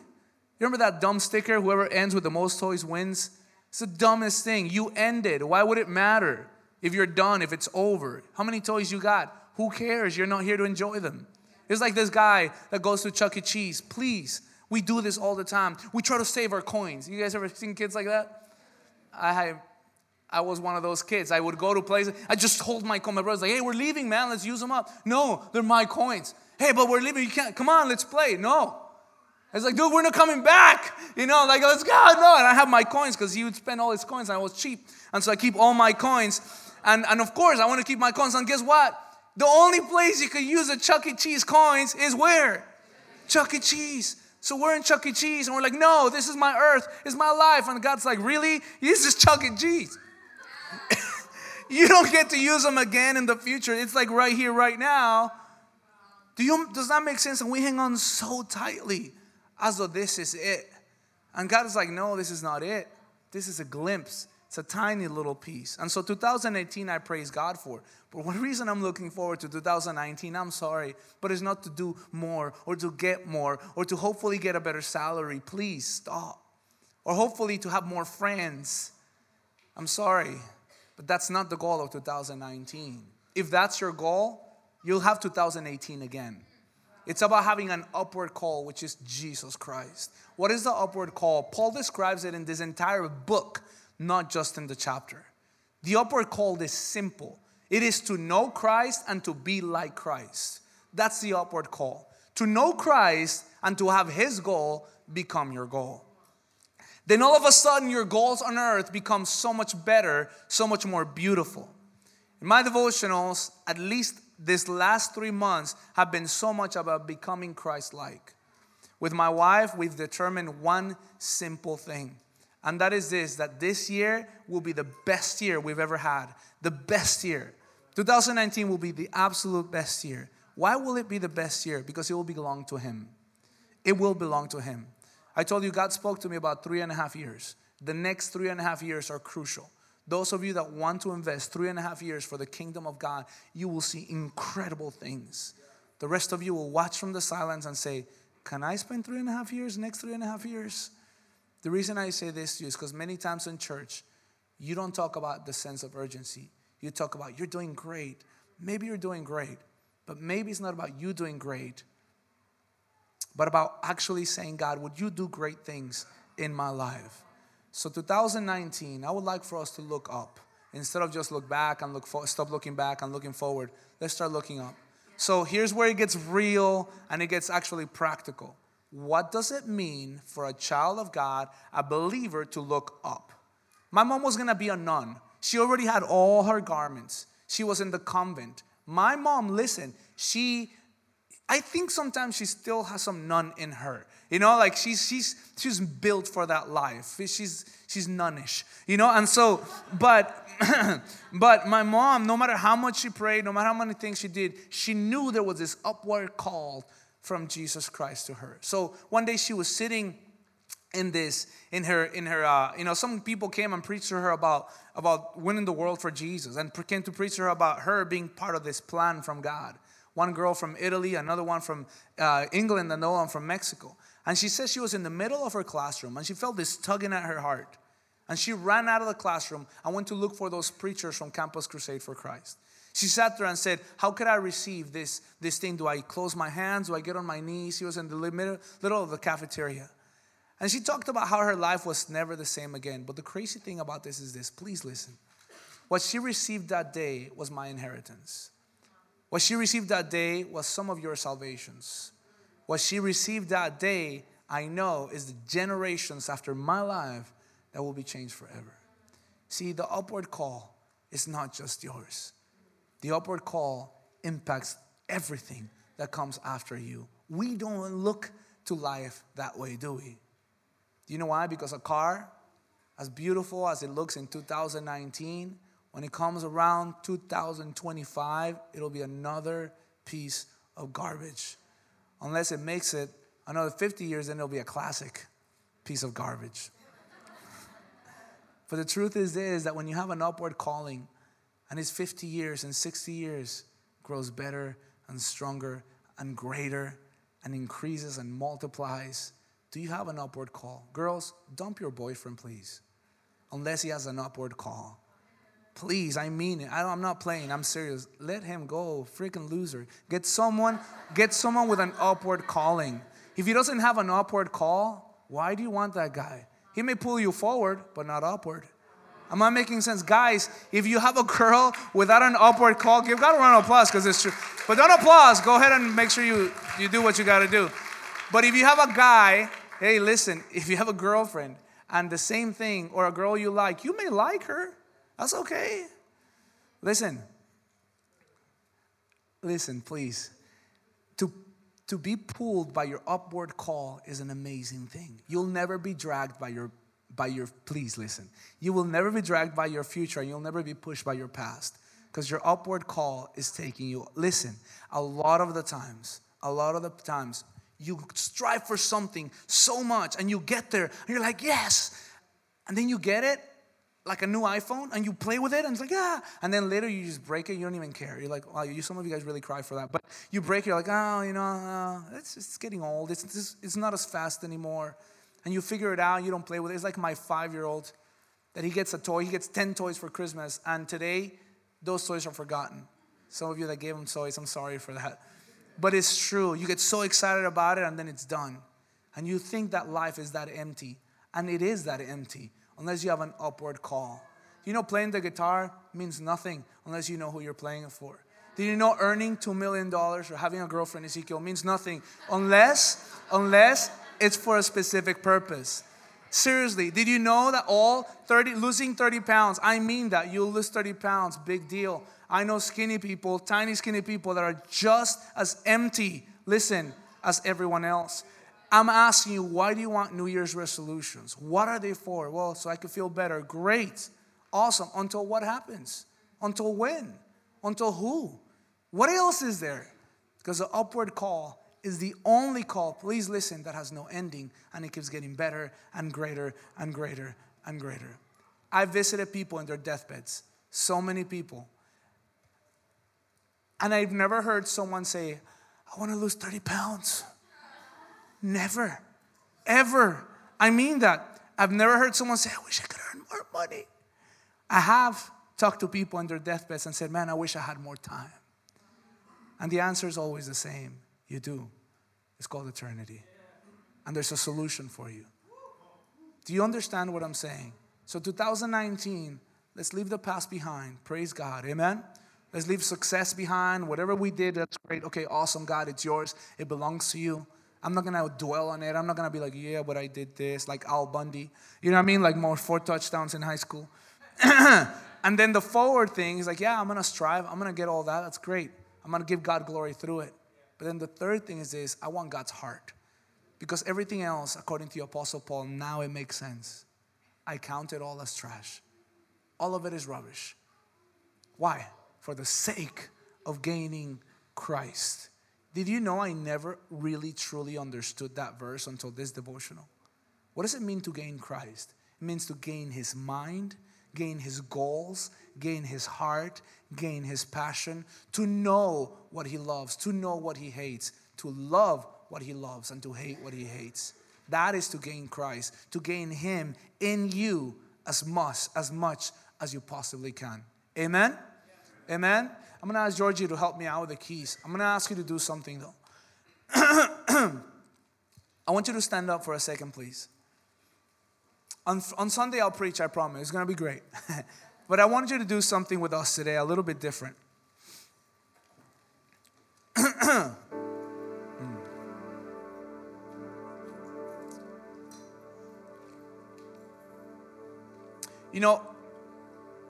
remember that dumb sticker, whoever ends with the most toys wins? It's the dumbest thing. You ended. Why would it matter if you're done, if it's over? How many toys you got? Who cares? You're not here to enjoy them. It's like this guy that goes to Chuck E. Cheese. Please, we do this all the time. We try to save our coins. You guys ever seen kids like that? I I was one of those kids. I would go to places. I just hold my coin. My brother's like, "Hey, we're leaving, man. Let's use them up." No, they're my coins. Hey, but we're leaving. You can't. Come on, let's play. No. It's like, dude, we're not coming back. You know, like let's go. No, and I have my coins because he would spend all his coins, and I was cheap, and so I keep all my coins. And and of course, I want to keep my coins. And guess what? The only place you can use a Chuck E. Cheese coins is where? Chuck E. Cheese. So we're in Chuck E. Cheese and we're like, no, this is my earth, it's my life. And God's like, really? This is Chuck E. Cheese. you don't get to use them again in the future. It's like right here, right now. Do you, does that make sense? And we hang on so tightly as though this is it. And God is like, no, this is not it. This is a glimpse. It's a tiny little piece. And so 2018, I praise God for. But one reason I'm looking forward to 2019, I'm sorry, but it's not to do more or to get more or to hopefully get a better salary. Please stop. Or hopefully to have more friends. I'm sorry, but that's not the goal of 2019. If that's your goal, you'll have 2018 again. It's about having an upward call, which is Jesus Christ. What is the upward call? Paul describes it in this entire book not just in the chapter. The upward call is simple it is to know Christ and to be like Christ. That's the upward call. To know Christ and to have His goal become your goal. Then all of a sudden, your goals on earth become so much better, so much more beautiful. In my devotionals, at least this last three months, have been so much about becoming Christ like. With my wife, we've determined one simple thing and that is this that this year will be the best year we've ever had. The best year. 2019 will be the absolute best year. Why will it be the best year? Because it will belong to Him. It will belong to Him. I told you God spoke to me about three and a half years. The next three and a half years are crucial. Those of you that want to invest three and a half years for the kingdom of God, you will see incredible things. The rest of you will watch from the silence and say, Can I spend three and a half years, next three and a half years? The reason I say this to you is because many times in church, you don't talk about the sense of urgency. You talk about you're doing great. Maybe you're doing great, but maybe it's not about you doing great, but about actually saying, God, would you do great things in my life? So 2019, I would like for us to look up instead of just look back and look for, stop looking back and looking forward. Let's start looking up. So here's where it gets real and it gets actually practical. What does it mean for a child of God, a believer, to look up? My mom was gonna be a nun. She already had all her garments. She was in the convent. My mom, listen, she I think sometimes she still has some nun in her. You know, like she's she's she's built for that life. She's she's nunnish. You know, and so but but my mom, no matter how much she prayed, no matter how many things she did, she knew there was this upward call from Jesus Christ to her. So one day she was sitting in this in her in her uh, you know some people came and preached to her about about winning the world for jesus and came to preach to her about her being part of this plan from god. One girl from italy another one from uh, england another one from mexico. And she said she was in the middle of her classroom and she felt this tugging at her heart. And she ran out of the classroom and went to look for those preachers from campus crusade for christ she sat there and said, How could I receive this, this thing? Do I close my hands? Do I get on my knees? She was in the middle, middle of the cafeteria. And she talked about how her life was never the same again. But the crazy thing about this is this please listen. What she received that day was my inheritance. What she received that day was some of your salvations. What she received that day, I know, is the generations after my life that will be changed forever. See, the upward call is not just yours, the upward call impacts everything that comes after you. We don't look to life that way, do we? Do you know why? Because a car, as beautiful as it looks in 2019, when it comes around 2025, it'll be another piece of garbage. Unless it makes it another 50 years, then it'll be a classic piece of garbage. but the truth is, is that when you have an upward calling and it's 50 years and 60 years, grows better and stronger and greater and increases and multiplies do you have an upward call? Girls, dump your boyfriend, please, unless he has an upward call. Please, I mean it. I am not playing. I'm serious. Let him go. Freaking loser. Get someone, get someone with an upward calling. If he doesn't have an upward call, why do you want that guy? He may pull you forward, but not upward. Am I making sense? Guys, if you have a girl without an upward call, give God a round of applause because it's true. But don't applause. Go ahead and make sure you, you do what you got to do. But if you have a guy, hey, listen, if you have a girlfriend and the same thing, or a girl you like, you may like her. That's okay. Listen, listen, please. To, to be pulled by your upward call is an amazing thing. You'll never be dragged by your by your please listen. You will never be dragged by your future and you'll never be pushed by your past because your upward call is taking you. Listen, a lot of the times, a lot of the times you strive for something so much and you get there and you're like, yes. And then you get it like a new iPhone and you play with it and it's like, ah. And then later you just break it, you don't even care. You're like, wow, you, some of you guys really cry for that. But you break it, you're like, oh, you know, uh, it's, it's getting old. It's, it's, it's not as fast anymore. And you figure it out, you don't play with it. It's like my five year old that he gets a toy, he gets 10 toys for Christmas. And today, those toys are forgotten. Some of you that gave him toys, I'm sorry for that. But it's true. You get so excited about it and then it's done. And you think that life is that empty. And it is that empty unless you have an upward call. You know, playing the guitar means nothing unless you know who you're playing it for. Did you know earning $2 million or having a girlfriend, Ezekiel, means nothing unless, unless it's for a specific purpose? Seriously, did you know that all 30, losing 30 pounds, I mean that, you'll lose 30 pounds, big deal. I know skinny people, tiny skinny people that are just as empty, listen, as everyone else. I'm asking you, why do you want New Year's resolutions? What are they for? Well, so I can feel better. Great. Awesome. Until what happens? Until when? Until who? What else is there? Because the upward call is the only call, please listen, that has no ending and it keeps getting better and greater and greater and greater. I visited people in their deathbeds, so many people and I've never heard someone say, I want to lose 30 pounds. Never, ever. I mean that. I've never heard someone say, I wish I could earn more money. I have talked to people on their deathbeds and said, Man, I wish I had more time. And the answer is always the same you do. It's called eternity. And there's a solution for you. Do you understand what I'm saying? So, 2019, let's leave the past behind. Praise God. Amen. Let's leave success behind. Whatever we did, that's great. Okay, awesome, God, it's yours. It belongs to you. I'm not gonna dwell on it. I'm not gonna be like, yeah, but I did this, like Al Bundy. You know what I mean? Like more four touchdowns in high school. and then the forward thing is like, yeah, I'm gonna strive. I'm gonna get all that. That's great. I'm gonna give God glory through it. But then the third thing is this I want God's heart. Because everything else, according to the Apostle Paul, now it makes sense. I count it all as trash. All of it is rubbish. Why? For the sake of gaining Christ. Did you know I never really truly understood that verse until this devotional? What does it mean to gain Christ? It means to gain his mind, gain his goals, gain his heart, gain his passion, to know what he loves, to know what he hates, to love what he loves, and to hate what he hates. That is to gain Christ, to gain him in you as much as much as you possibly can. Amen. Amen. I'm to ask Georgie to help me out with the keys. I'm to ask you to do something though. I want you to stand up for a second, please. On, on Sunday, I'll preach, I promise. It's going to be great. but I wanted you to do something with us today, a little bit different. You know,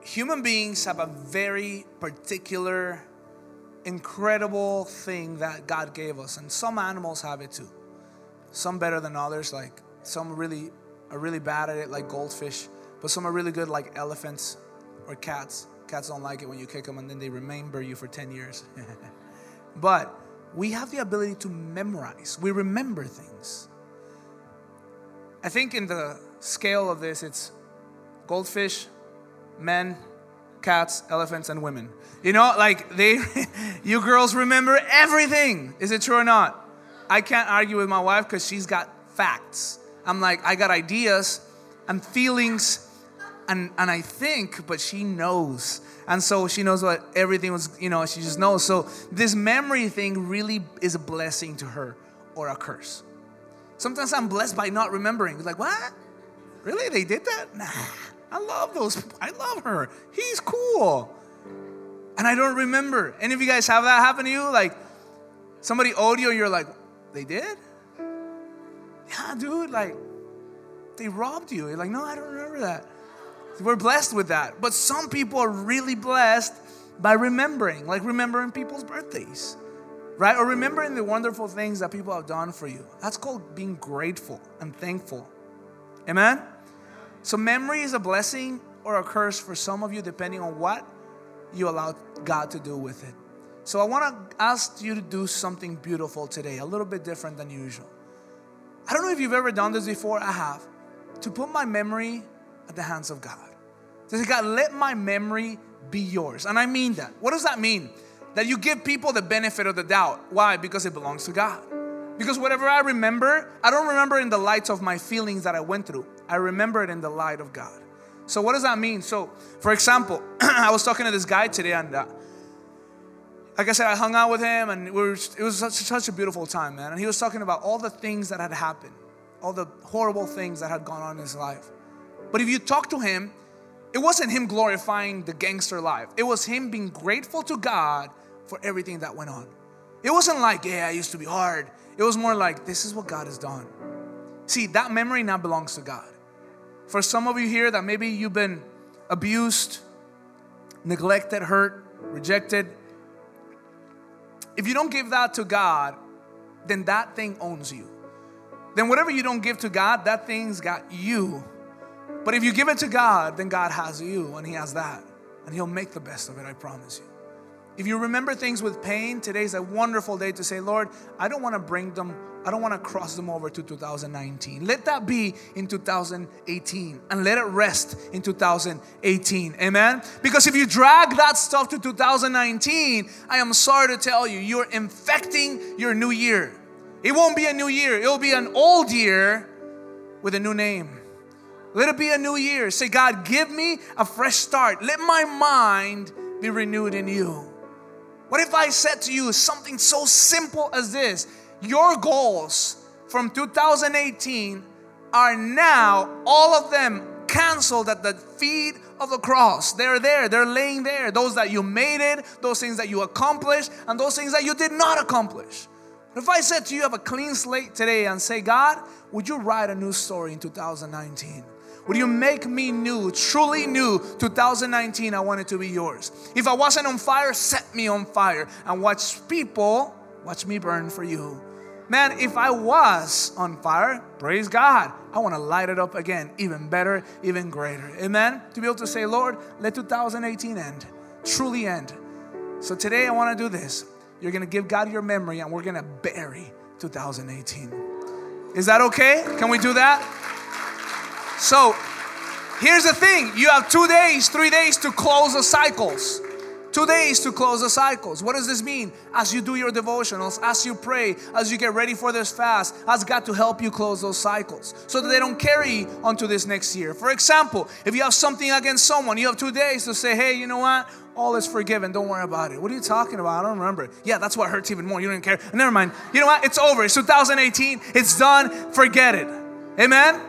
human beings have a very particular, incredible thing that God gave us, and some animals have it too. Some better than others, like some really are really bad at it, like goldfish, but some are really good, like elephants or cats. Cats don't like it when you kick them, and then they remember you for 10 years. but we have the ability to memorize, we remember things. I think in the scale of this, it's goldfish, men, cats, elephants, and women. You know, like they, you girls remember everything. Is it true or not? I can't argue with my wife because she's got facts. I'm like, I got ideas and feelings and, and I think, but she knows. And so she knows what everything was, you know, she just knows. So this memory thing really is a blessing to her or a curse. Sometimes I'm blessed by not remembering. Like, what? Really? They did that? Nah. I love those. I love her. He's cool. And I don't remember. Any of you guys have that happen to you? Like somebody owed you, you're like, they did? Yeah, dude, like they robbed you. You're like, no, I don't remember that. We're blessed with that. But some people are really blessed by remembering, like remembering people's birthdays, right? Or remembering the wonderful things that people have done for you. That's called being grateful and thankful. Amen? So, memory is a blessing or a curse for some of you, depending on what you allow God to do with it. So, I want to ask you to do something beautiful today, a little bit different than usual. I don't know if you've ever done this before, I have. To put my memory at the hands of God. To say, God, let my memory be yours. And I mean that. What does that mean? That you give people the benefit of the doubt. Why? Because it belongs to God. Because whatever I remember, I don't remember in the light of my feelings that I went through. I remember it in the light of God. So, what does that mean? So, for example, I was talking to this guy today, and uh, like I said, I hung out with him, and we were, it was such, such a beautiful time, man. And he was talking about all the things that had happened, all the horrible things that had gone on in his life. But if you talk to him, it wasn't him glorifying the gangster life, it was him being grateful to God for everything that went on. It wasn't like, yeah, I used to be hard. It was more like, this is what God has done. See, that memory now belongs to God. For some of you here that maybe you've been abused, neglected, hurt, rejected, if you don't give that to God, then that thing owns you. Then whatever you don't give to God, that thing's got you. But if you give it to God, then God has you and He has that. And He'll make the best of it, I promise you. If you remember things with pain, today's a wonderful day to say, Lord, I don't want to bring them, I don't want to cross them over to 2019. Let that be in 2018 and let it rest in 2018. Amen? Because if you drag that stuff to 2019, I am sorry to tell you, you're infecting your new year. It won't be a new year, it'll be an old year with a new name. Let it be a new year. Say, God, give me a fresh start. Let my mind be renewed in you. What if I said to you something so simple as this? Your goals from 2018 are now, all of them canceled at the feet of the cross. They're there, they're laying there. Those that you made it, those things that you accomplished, and those things that you did not accomplish. If I said to you, have a clean slate today and say, God, would you write a new story in 2019? Would you make me new, truly new? 2019, I want it to be yours. If I wasn't on fire, set me on fire and watch people watch me burn for you. Man, if I was on fire, praise God, I want to light it up again, even better, even greater. Amen? To be able to say, Lord, let 2018 end, truly end. So today I want to do this. You're going to give God your memory and we're going to bury 2018. Is that okay? Can we do that? So here's the thing you have two days, three days to close the cycles. Two days to close the cycles. What does this mean? As you do your devotionals, as you pray, as you get ready for this fast, ask God to help you close those cycles so that they don't carry onto this next year. For example, if you have something against someone, you have two days to say, hey, you know what? All is forgiven. Don't worry about it. What are you talking about? I don't remember. Yeah, that's what hurts even more. You don't care. Never mind. You know what? It's over. It's 2018. It's done. Forget it. Amen?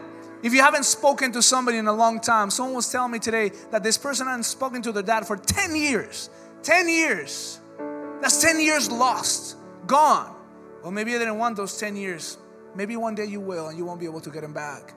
If you haven't spoken to somebody in a long time, someone was telling me today that this person hadn't spoken to their dad for 10 years. 10 years. That's 10 years lost, gone. Well, maybe you didn't want those 10 years. Maybe one day you will and you won't be able to get them back.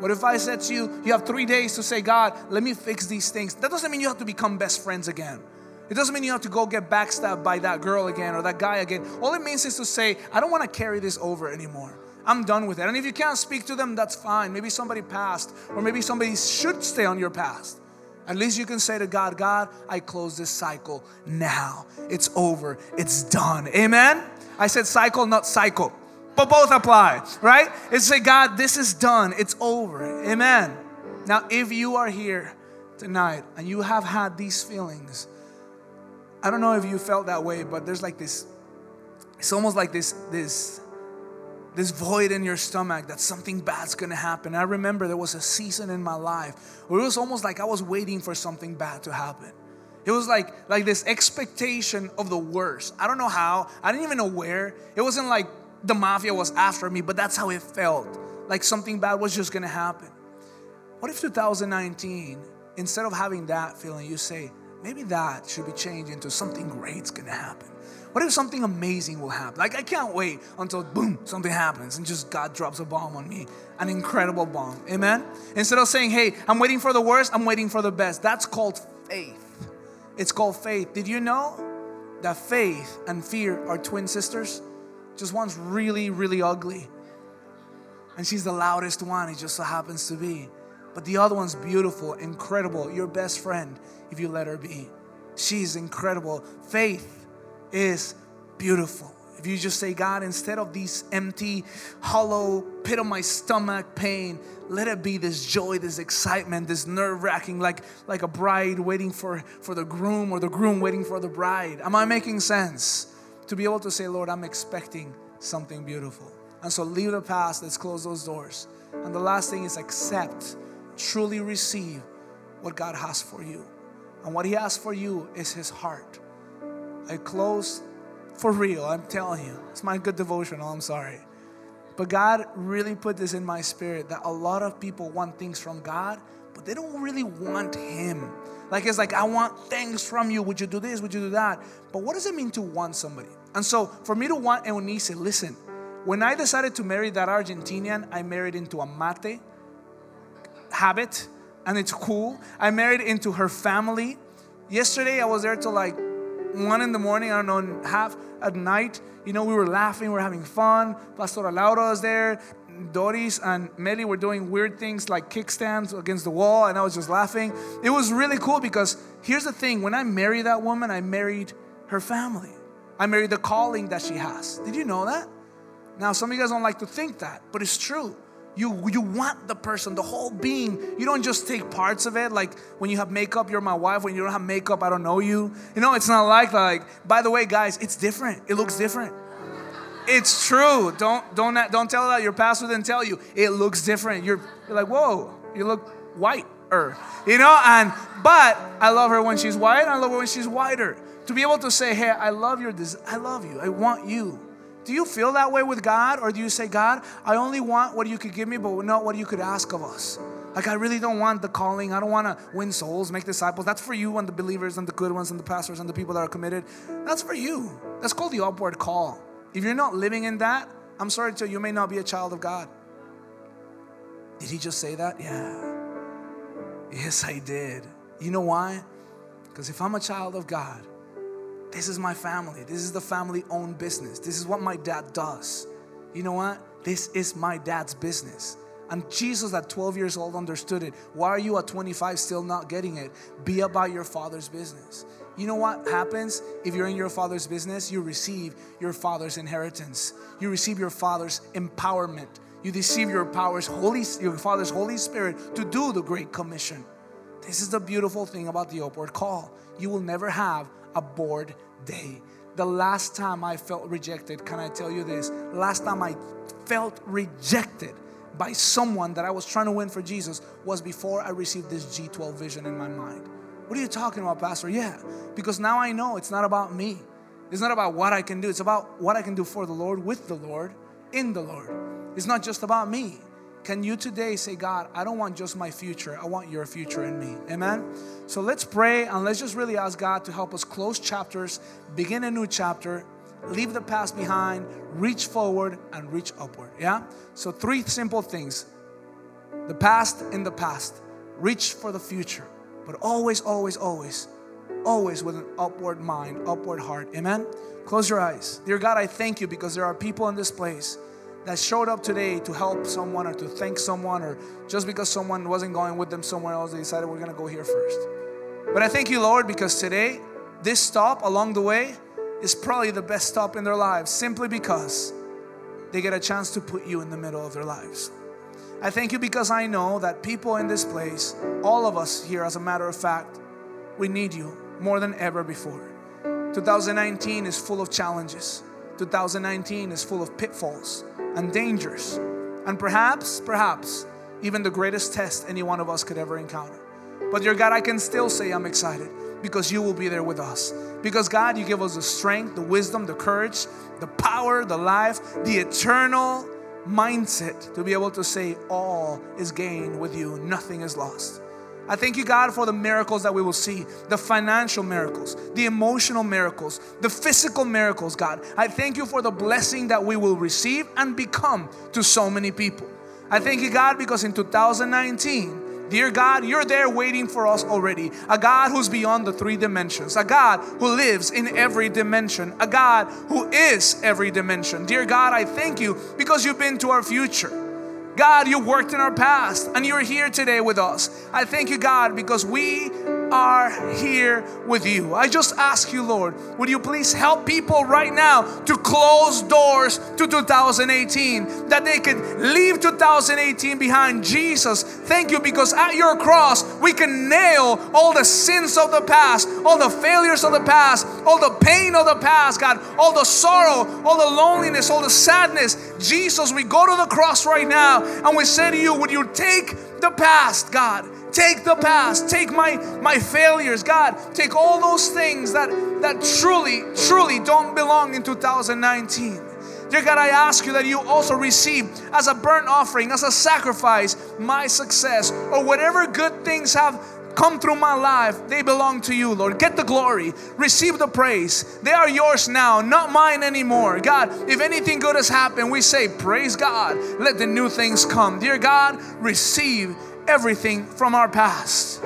What if I said to you, you have three days to say, God, let me fix these things? That doesn't mean you have to become best friends again. It doesn't mean you have to go get backstabbed by that girl again or that guy again. All it means is to say, I don't want to carry this over anymore. I'm done with it. And if you can't speak to them, that's fine. Maybe somebody passed, or maybe somebody should stay on your past. At least you can say to God, God, I close this cycle now. It's over. It's done. Amen? I said cycle, not cycle. But both apply, right? It's say, God, this is done. It's over. Amen. Now, if you are here tonight and you have had these feelings, I don't know if you felt that way, but there's like this, it's almost like this, this this void in your stomach that something bad's gonna happen. I remember there was a season in my life where it was almost like I was waiting for something bad to happen. It was like like this expectation of the worst. I don't know how. I didn't even know where. It wasn't like the mafia was after me, but that's how it felt. Like something bad was just gonna happen. What if 2019, instead of having that feeling, you say, maybe that should be changed into something great's gonna happen. What if something amazing will happen? Like, I can't wait until boom, something happens and just God drops a bomb on me. An incredible bomb. Amen? Instead of saying, hey, I'm waiting for the worst, I'm waiting for the best. That's called faith. It's called faith. Did you know that faith and fear are twin sisters? Just one's really, really ugly. And she's the loudest one, it just so happens to be. But the other one's beautiful, incredible, your best friend if you let her be. She's incredible. Faith is beautiful. If you just say, God, instead of these empty, hollow, pit of my stomach pain, let it be this joy, this excitement, this nerve wracking, like, like a bride waiting for, for the groom or the groom waiting for the bride. Am I making sense? To be able to say, Lord, I'm expecting something beautiful. And so leave the past, let's close those doors. And the last thing is accept, truly receive what God has for you. And what He has for you is His heart. I close for real, I'm telling you. It's my good devotional, oh, I'm sorry. But God really put this in my spirit that a lot of people want things from God, but they don't really want Him. Like it's like, I want things from you. Would you do this? Would you do that? But what does it mean to want somebody? And so for me to want Eunice, listen, when I decided to marry that Argentinian, I married into a mate habit, and it's cool. I married into her family. Yesterday I was there till like one in the morning, I don't know, half at night. You know, we were laughing, we were having fun. Pastor Laura was there. Doris and Meli were doing weird things like kickstands against the wall, and I was just laughing. It was really cool because here's the thing when I married that woman, I married her family. I married the calling that she has. Did you know that? Now, some of you guys don't like to think that, but it's true. You, you want the person, the whole being. You don't just take parts of it. Like when you have makeup, you're my wife. When you don't have makeup, I don't know you. You know, it's not like like. By the way, guys, it's different. It looks different. It's true. Don't don't don't tell that your pastor didn't tell you. It looks different. You're, you're like, whoa. you look whiter, you know. And but I love her when she's white. I love her when she's whiter. To be able to say, "Hey, I love your, I love you. I want you." Do you feel that way with God, or do you say, "God, I only want what you could give me, but not what you could ask of us"? Like, I really don't want the calling. I don't want to win souls, make disciples. That's for you and the believers and the good ones and the pastors and the people that are committed. That's for you. That's called the upward call. If you're not living in that, I'm sorry to you, you may not be a child of God. Did he just say that? Yeah. Yes, I did. You know why? Because if I'm a child of God, this is my family. This is the family owned business. This is what my dad does. You know what? This is my dad's business. And Jesus at 12 years old understood it. Why are you at 25 still not getting it? Be about your father's business. You know what happens if you're in your father's business? You receive your father's inheritance. You receive your father's empowerment. You receive your powers, holy, your father's Holy Spirit to do the Great Commission. This is the beautiful thing about the upward call. You will never have a bored day. The last time I felt rejected, can I tell you this? Last time I felt rejected by someone that I was trying to win for Jesus was before I received this G12 vision in my mind. What are you talking about, Pastor? Yeah, because now I know it's not about me. It's not about what I can do. It's about what I can do for the Lord, with the Lord, in the Lord. It's not just about me. Can you today say, God, I don't want just my future, I want your future in me? Amen? So let's pray and let's just really ask God to help us close chapters, begin a new chapter, leave the past behind, reach forward, and reach upward. Yeah? So, three simple things the past in the past, reach for the future, but always, always, always, always with an upward mind, upward heart. Amen? Close your eyes. Dear God, I thank you because there are people in this place that showed up today to help someone or to thank someone or just because someone wasn't going with them somewhere else, they decided we're going to go here first. But I thank you, Lord, because today, this stop along the way is probably the best stop in their lives simply because they get a chance to put you in the middle of their lives. I thank you because I know that people in this place, all of us here, as a matter of fact, we need you more than ever before. 2019 is full of challenges. 2019 is full of pitfalls and dangers, and perhaps, perhaps, even the greatest test any one of us could ever encounter. But, dear God, I can still say I'm excited because you will be there with us. Because, God, you give us the strength, the wisdom, the courage, the power, the life, the eternal mindset to be able to say, All is gained with you, nothing is lost. I thank you, God, for the miracles that we will see the financial miracles, the emotional miracles, the physical miracles, God. I thank you for the blessing that we will receive and become to so many people. I thank you, God, because in 2019, dear God, you're there waiting for us already. A God who's beyond the three dimensions, a God who lives in every dimension, a God who is every dimension. Dear God, I thank you because you've been to our future. God, you worked in our past and you're here today with us. I thank you, God, because we are here with you. I just ask you, Lord, would you please help people right now to close doors to 2018, that they could leave 2018 behind. Jesus, thank you because at your cross we can nail all the sins of the past, all the failures of the past, all the pain of the past, God, all the sorrow, all the loneliness, all the sadness. Jesus, we go to the cross right now and we say to you, would you take the past, God? Take the past, take my my failures, God. Take all those things that that truly, truly don't belong in 2019. Dear God, I ask you that you also receive as a burnt offering, as a sacrifice, my success or whatever good things have come through my life, they belong to you, Lord. Get the glory, receive the praise. They are yours now, not mine anymore. God, if anything good has happened, we say, Praise God. Let the new things come. Dear God, receive everything from our past.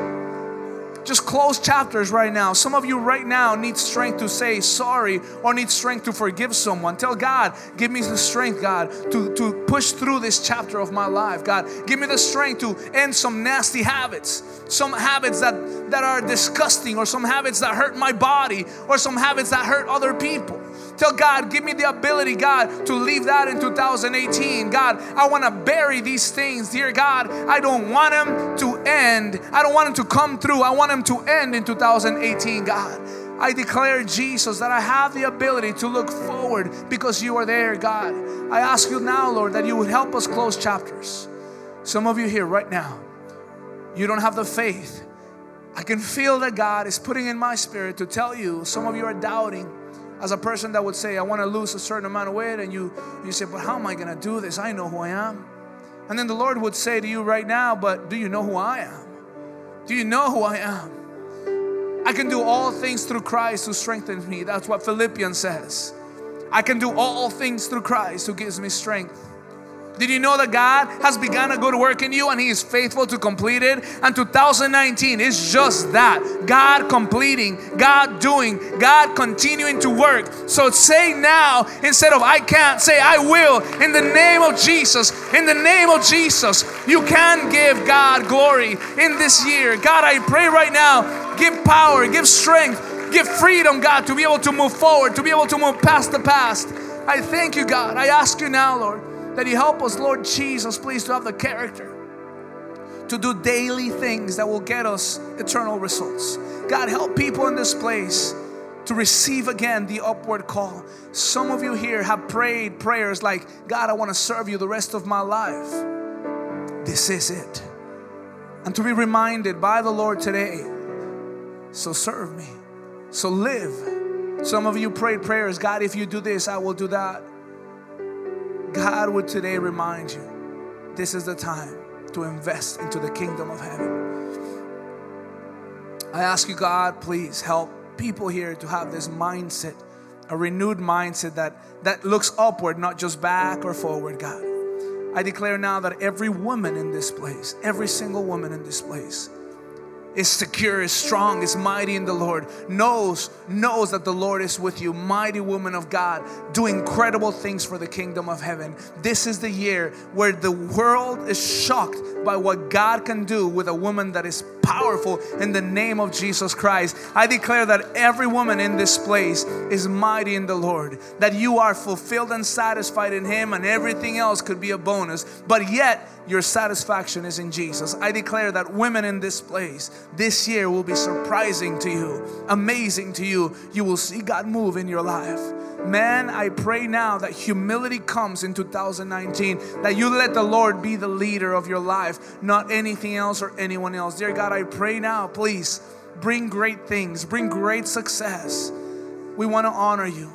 Just close chapters right now. Some of you right now need strength to say sorry or need strength to forgive someone. Tell God, give me the strength, God, to, to push through this chapter of my life. God, give me the strength to end some nasty habits, some habits that, that are disgusting, or some habits that hurt my body, or some habits that hurt other people. Tell God, give me the ability, God, to leave that in 2018. God, I want to bury these things. Dear God, I don't want them to end. I don't want them to come through. I want them to end in 2018, God. I declare, Jesus, that I have the ability to look forward because you are there, God. I ask you now, Lord, that you would help us close chapters. Some of you here right now, you don't have the faith. I can feel that God is putting in my spirit to tell you, some of you are doubting. As a person that would say, I want to lose a certain amount of weight, and you, you say, But how am I going to do this? I know who I am. And then the Lord would say to you right now, But do you know who I am? Do you know who I am? I can do all things through Christ who strengthens me. That's what Philippians says. I can do all things through Christ who gives me strength. Did you know that God has begun a good work in you and He is faithful to complete it? And 2019 is just that God completing, God doing, God continuing to work. So say now instead of I can't, say I will in the name of Jesus. In the name of Jesus, you can give God glory in this year. God, I pray right now, give power, give strength, give freedom, God, to be able to move forward, to be able to move past the past. I thank you, God. I ask you now, Lord that you help us, Lord Jesus, please, to have the character to do daily things that will get us eternal results. God, help people in this place to receive again the upward call. Some of you here have prayed prayers like, God, I want to serve you the rest of my life. This is it. And to be reminded by the Lord today, so serve me, so live. Some of you prayed prayers, God, if you do this, I will do that. God would today remind you this is the time to invest into the kingdom of heaven. I ask you, God, please help people here to have this mindset, a renewed mindset that, that looks upward, not just back or forward, God. I declare now that every woman in this place, every single woman in this place, is secure, is strong, is mighty in the Lord, knows, knows that the Lord is with you. Mighty woman of God, do incredible things for the kingdom of heaven. This is the year where the world is shocked by what God can do with a woman that is powerful in the name of Jesus Christ. I declare that every woman in this place is mighty in the Lord, that you are fulfilled and satisfied in Him, and everything else could be a bonus, but yet your satisfaction is in Jesus. I declare that women in this place this year will be surprising to you, amazing to you. You will see God move in your life. Man, I pray now that humility comes in 2019, that you let the Lord be the leader of your life, not anything else or anyone else. Dear God, I pray now, please bring great things, bring great success. We want to honor you.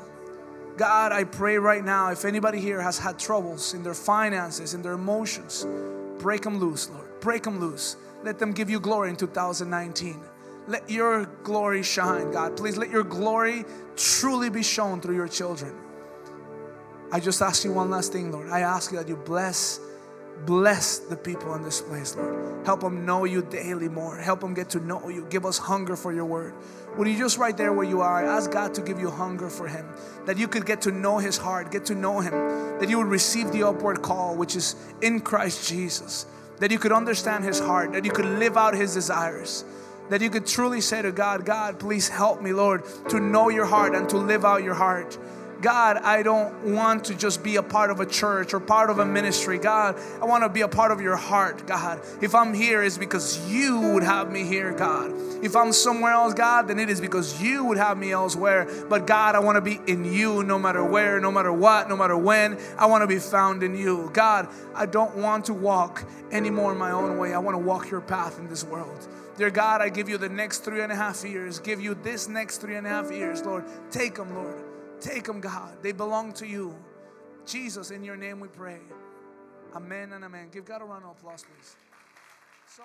God, I pray right now if anybody here has had troubles in their finances, in their emotions, break them loose, Lord. Break them loose. Let them give you glory in 2019. Let your glory shine, God. Please let your glory truly be shown through your children. I just ask you one last thing, Lord. I ask you that you bless Bless the people in this place, Lord. Help them know you daily more. Help them get to know you. Give us hunger for your word. Would you just right there where you are, ask God to give you hunger for Him, that you could get to know His heart, get to know Him, that you would receive the upward call, which is in Christ Jesus, that you could understand His heart, that you could live out His desires, that you could truly say to God, God, please help me, Lord, to know your heart and to live out your heart. God, I don't want to just be a part of a church or part of a ministry. God, I want to be a part of your heart, God. If I'm here, it's because you would have me here, God. If I'm somewhere else, God, then it is because you would have me elsewhere. But God, I want to be in you no matter where, no matter what, no matter when. I want to be found in you. God, I don't want to walk anymore in my own way. I want to walk your path in this world. Dear God, I give you the next three and a half years. Give you this next three and a half years, Lord. Take them, Lord. Take them, God. They belong to you. Jesus, in your name we pray. Amen and amen. Give God a round of applause, please. So.